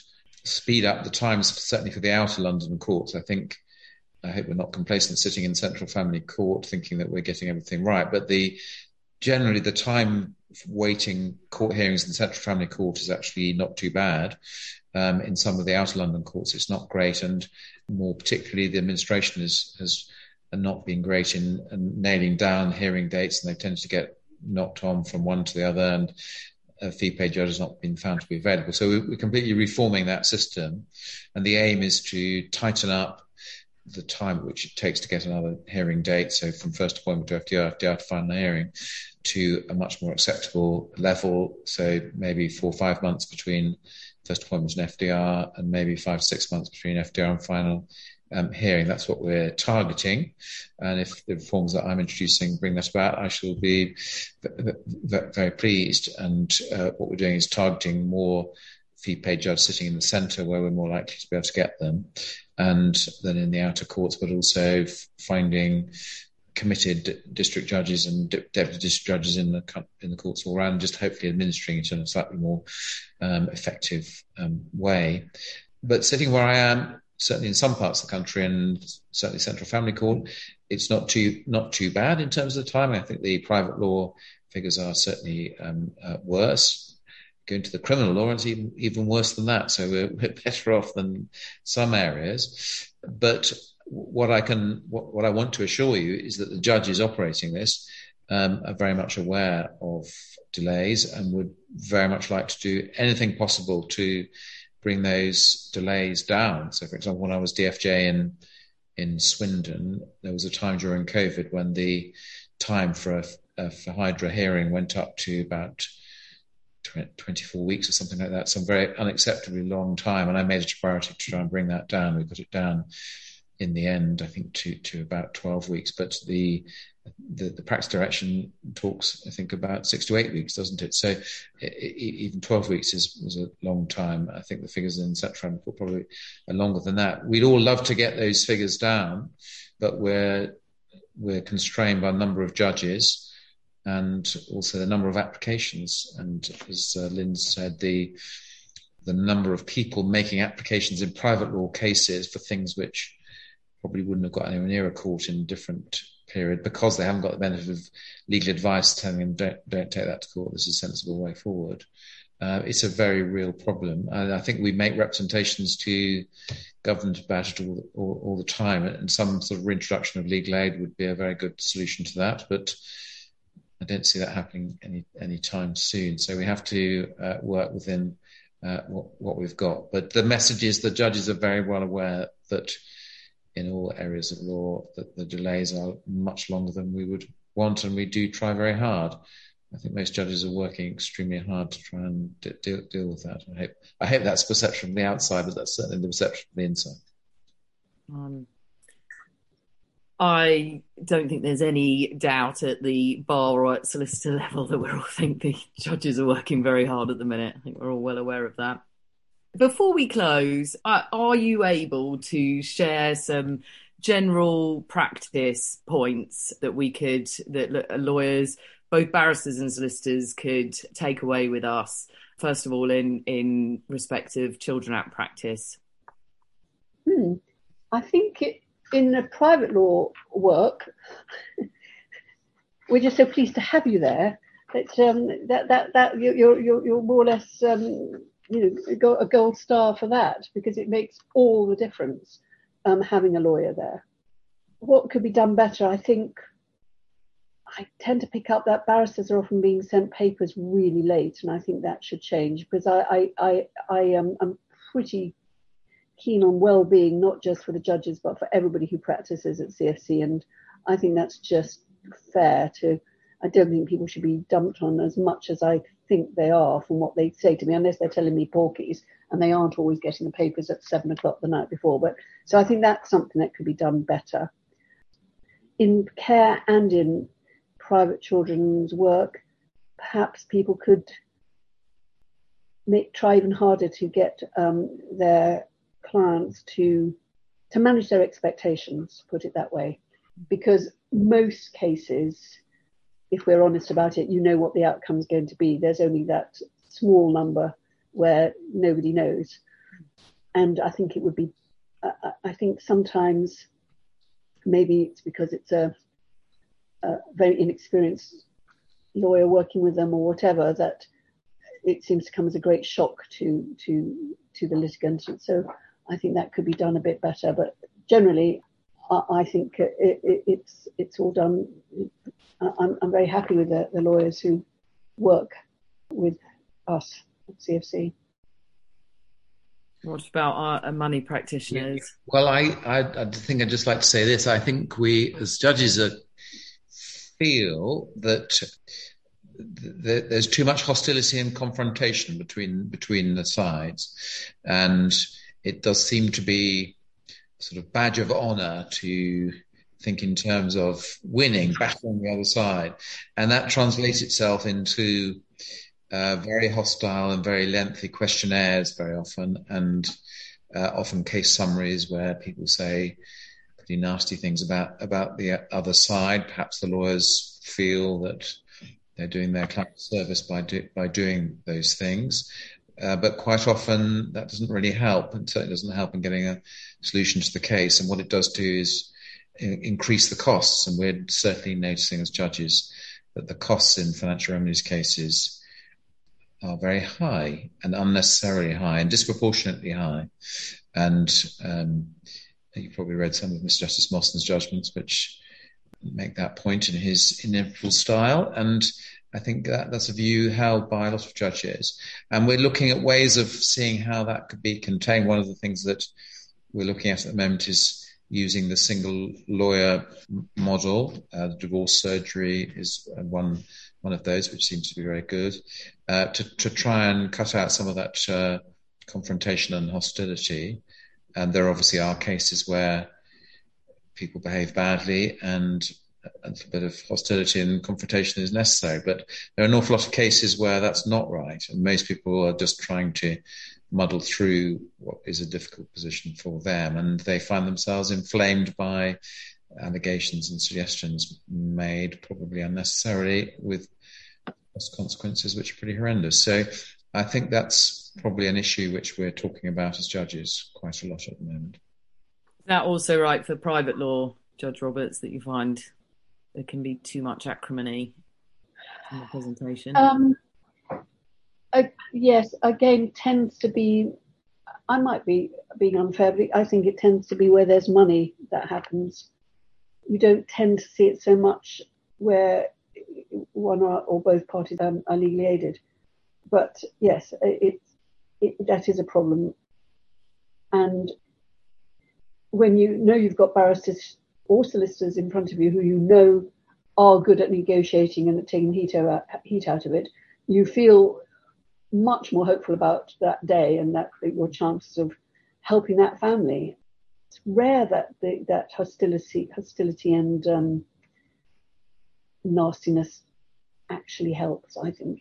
speed up the times, certainly for the outer London courts. I think, I hope we're not complacent sitting in Central Family Court thinking that we're getting everything right, but the generally the time waiting court hearings in the Central Family Court is actually not too bad. Um, in some of the outer London courts, it's not great, and more particularly, the administration is, has not been great in, in nailing down hearing dates, and they've tended to get knocked on from one to the other, and a fee paid judge has not been found to be available. So we're completely reforming that system, and the aim is to tighten up the time which it takes to get another hearing date. So from first appointment to FDR, FDR to final hearing, to a much more acceptable level. So maybe four or five months between first appointment and FDR, and maybe five six months between FDR and final um, hearing. That's what we're targeting. And if the reforms that I'm introducing bring that about, I shall be very pleased. And uh, what we're doing is targeting more fee paid judges sitting in the centre where we're more likely to be able to get them, and then in the outer courts, but also finding committed district judges and deputy district judges in the in the courts all around, just hopefully administering it in a slightly more um, effective um, way. But sitting where I am, certainly in some parts of the country and certainly Central Family Court, it's not too not too bad in terms of the time. I think the private law figures are certainly um, uh, worse. Going to the criminal law, it's even even worse than that. So we're, we're better off than some areas. But what I can what, what I want to assure you is that the judges operating this um, are very much aware of delays and would very much like to do anything possible to bring those delays down. So, for example, when I was DFJ in in Swindon, there was a time during COVID when the time for a, a for FHDRA hearing went up to about 24 weeks or something like that, some very unacceptably long time. And I made it a priority to try and bring that down. We got it down in the end, I think, to, to about 12 weeks. But the the, the, practice direction talks, I think, about six to eight weeks, doesn't it? So it, it, even 12 weeks is, was a long time. I think the figures in Setram probably are longer than that. We'd all love to get those figures down, but we're, we're constrained by a number of judges and also the number of applications. And as uh, Lynn said, the, the number of people making applications in private law cases for things which probably wouldn't have got anywhere near a court in a different period because they haven't got the benefit of legal advice telling them don't don't take that to court. This is a sensible way forward. Uh, it's a very real problem, and I think we make representations to government about it all, all, all, the time. And some sort of reintroduction of legal aid would be a very good solution to that, but I don't see that happening any any time soon. So we have to uh, work within uh, what, what we've got. But the message is the judges are very well aware that in all areas of law that the delays are much longer than we would want, and we do try very hard. I think most judges are working extremely hard to try and deal, deal with that. I hope, I hope that's perception from the outside, but that's certainly the perception from the inside. Um, I don't think there's any doubt at the bar or at solicitor level that we're all think the judges are working very hard at the minute. I think we're all well aware of that. Before we close, are you able to share some general practice points that we could, that lawyers, both barristers and solicitors, could take away with us? First of all, in in respect of Children Act practice. Hmm. I think it, in the private law work, we're just so pleased to have you there that um, that that that you're you're you're more or less um, you know, a gold star for that because it makes all the difference um, having a lawyer there. What could be done better? I think I tend to pick up that barristers are often being sent papers really late, and I think that should change because I I I, I am I'm pretty keen on well-being, not just for the judges but for everybody who practices at CFC, and I think that's just fair to. I don't think people should be dumped on as much as I think they are from what they say to me, unless they're telling me porkies, and they aren't always getting the papers at seven o'clock the night before. But so I think that's something that could be done better. In care and in private children's work, perhaps people could make try even harder to get um, their clients to to manage their expectations, put it that way, because most cases if we're honest about it, you know what the outcome is going to be. There's only that small number where nobody knows. And I think it would be, I think sometimes maybe it's because it's a, a very inexperienced lawyer working with them or whatever that it seems to come as a great shock to to to the litigant. So I think that could be done a bit better. But generally, I, I think it, it, it's it's all done. I'm, I'm very happy with the, the lawyers who work with us at CFC. What about our uh, money practitioners? Well, I, I, I think I'd just like to say this. I think we, as judges, are, feel that there's too much hostility and confrontation between between the sides, and it does seem to be sort of badge of honor to think in terms of winning, battling the other side, and that translates itself into uh, very hostile and very lengthy questionnaires very often, and uh, often case summaries where people say pretty nasty things about about the other side. Perhaps the lawyers feel that they're doing their client service by do, by doing those things. Uh, but quite often that doesn't really help, and certainly doesn't help in getting a solution to the case. And what it does do is in, increase the costs. And we're certainly noticing as judges that the costs in financial remedies cases are very high and unnecessarily high and disproportionately high. And um, you probably read some of Mr. Justice Mostyn's judgments, which make that point in his inimitable style. And I think that that's a view held by a lot of judges. And we're looking at ways of seeing how that could be contained. One of the things that we're looking at at the moment is using the single lawyer model. Uh, the divorce surgery is one one of those, which seems to be very good, uh, to, to try and cut out some of that uh, confrontation and hostility. And there obviously are cases where people behave badly and a little bit of hostility and confrontation is necessary. But there are an awful lot of cases where that's not right. And most people are just trying to muddle through what is a difficult position for them. And they find themselves inflamed by allegations and suggestions made, probably unnecessarily, with consequences which are pretty horrendous. So I think that's probably an issue which we're talking about as judges quite a lot at the moment. Is that also right for private law, Judge Roberts, that you find there can be too much acrimony in the presentation? Um, yes, again, tends to be. I might be being unfair, but I think it tends to be where there's money that happens you don't tend to see it so much where one or, or both parties um, are legally aided. But yes, it, it, that is a problem. And when you know you've got barristers or solicitors in front of you who you know are good at negotiating and at taking heat out, heat out of it, you feel much more hopeful about that day and that your chances of helping that family it's rare that the, that hostility, hostility and um, nastiness actually helps. I think.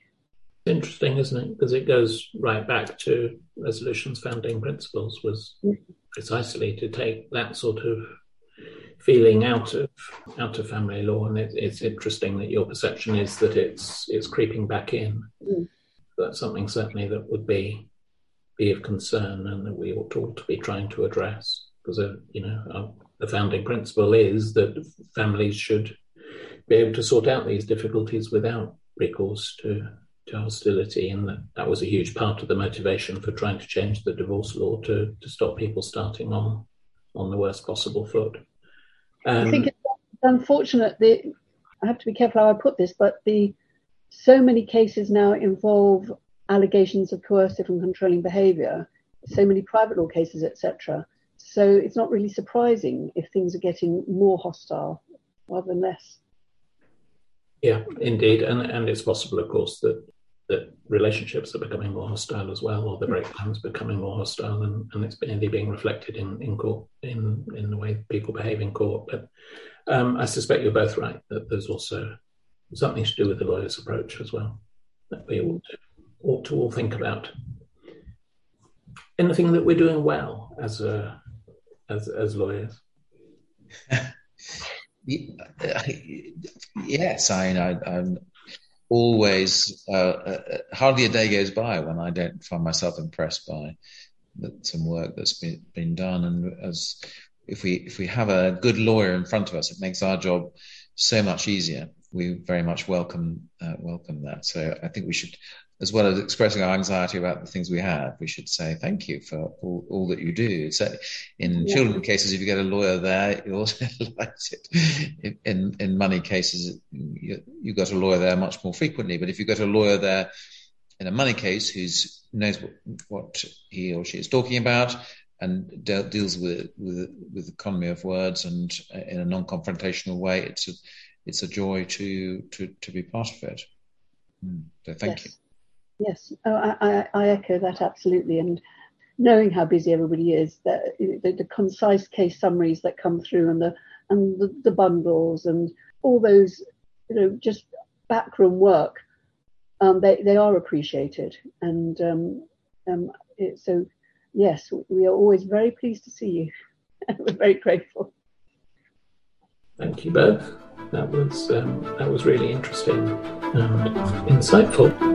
Interesting, isn't it? Because it goes right back to resolution's founding principles was mm-hmm. precisely to take that sort of feeling out of out of family law, and it, it's interesting that your perception is that it's it's creeping back in. Mm. That's something certainly that would be be of concern, and that we ought to, ought to be trying to address because uh, you know uh, the founding principle is that families should be able to sort out these difficulties without recourse to to hostility, and that, that was a huge part of the motivation for trying to change the divorce law to to stop people starting on on the worst possible foot. Um, I think it's unfortunate that I have to be careful how I put this, but the so many cases now involve allegations of coercive and controlling behaviour, so many private law cases, etc. So it's not really surprising if things are getting more hostile rather than less. Yeah, indeed, and and it's possible, of course, that that relationships are becoming more hostile as well, or the hmm. breakdowns becoming more hostile, and, and it's mainly being reflected in, in court in in the way people behave in court. But um, I suspect you're both right that there's also something to do with the lawyer's approach as well that we ought to, ought to all think about. Anything that we're doing well as a as as lawyers? Uh, yes, I, I am always uh, uh, hardly a day goes by when I don't find myself impressed by some work that's been been done, and as if we if we have a good lawyer in front of us, it makes our job so much easier. We very much welcome uh, welcome that. So I think we should as well as expressing our anxiety about the things we have, we should say thank you for all, all that you do. So in yeah. children cases, if you get a lawyer there, you're also delighted. In, in money cases, you, you got a lawyer there much more frequently. But if you got a lawyer there in a money case who knows what, what, he or she is talking about and de- deals with, with with economy of words and uh, in a non-confrontational way, it's a it's a joy to to to be part of it. Mm. So thank yes. you. Yes, oh, I, I, echo that absolutely. And knowing how busy everybody is, that the, the, concise case summaries that come through, and the and the, the bundles, and all those, you know, just backroom work, um, they they are appreciated. And um, um, it, so, yes, we are always very pleased to see you. We're very grateful. Thank you both. That was um, that was really interesting and insightful.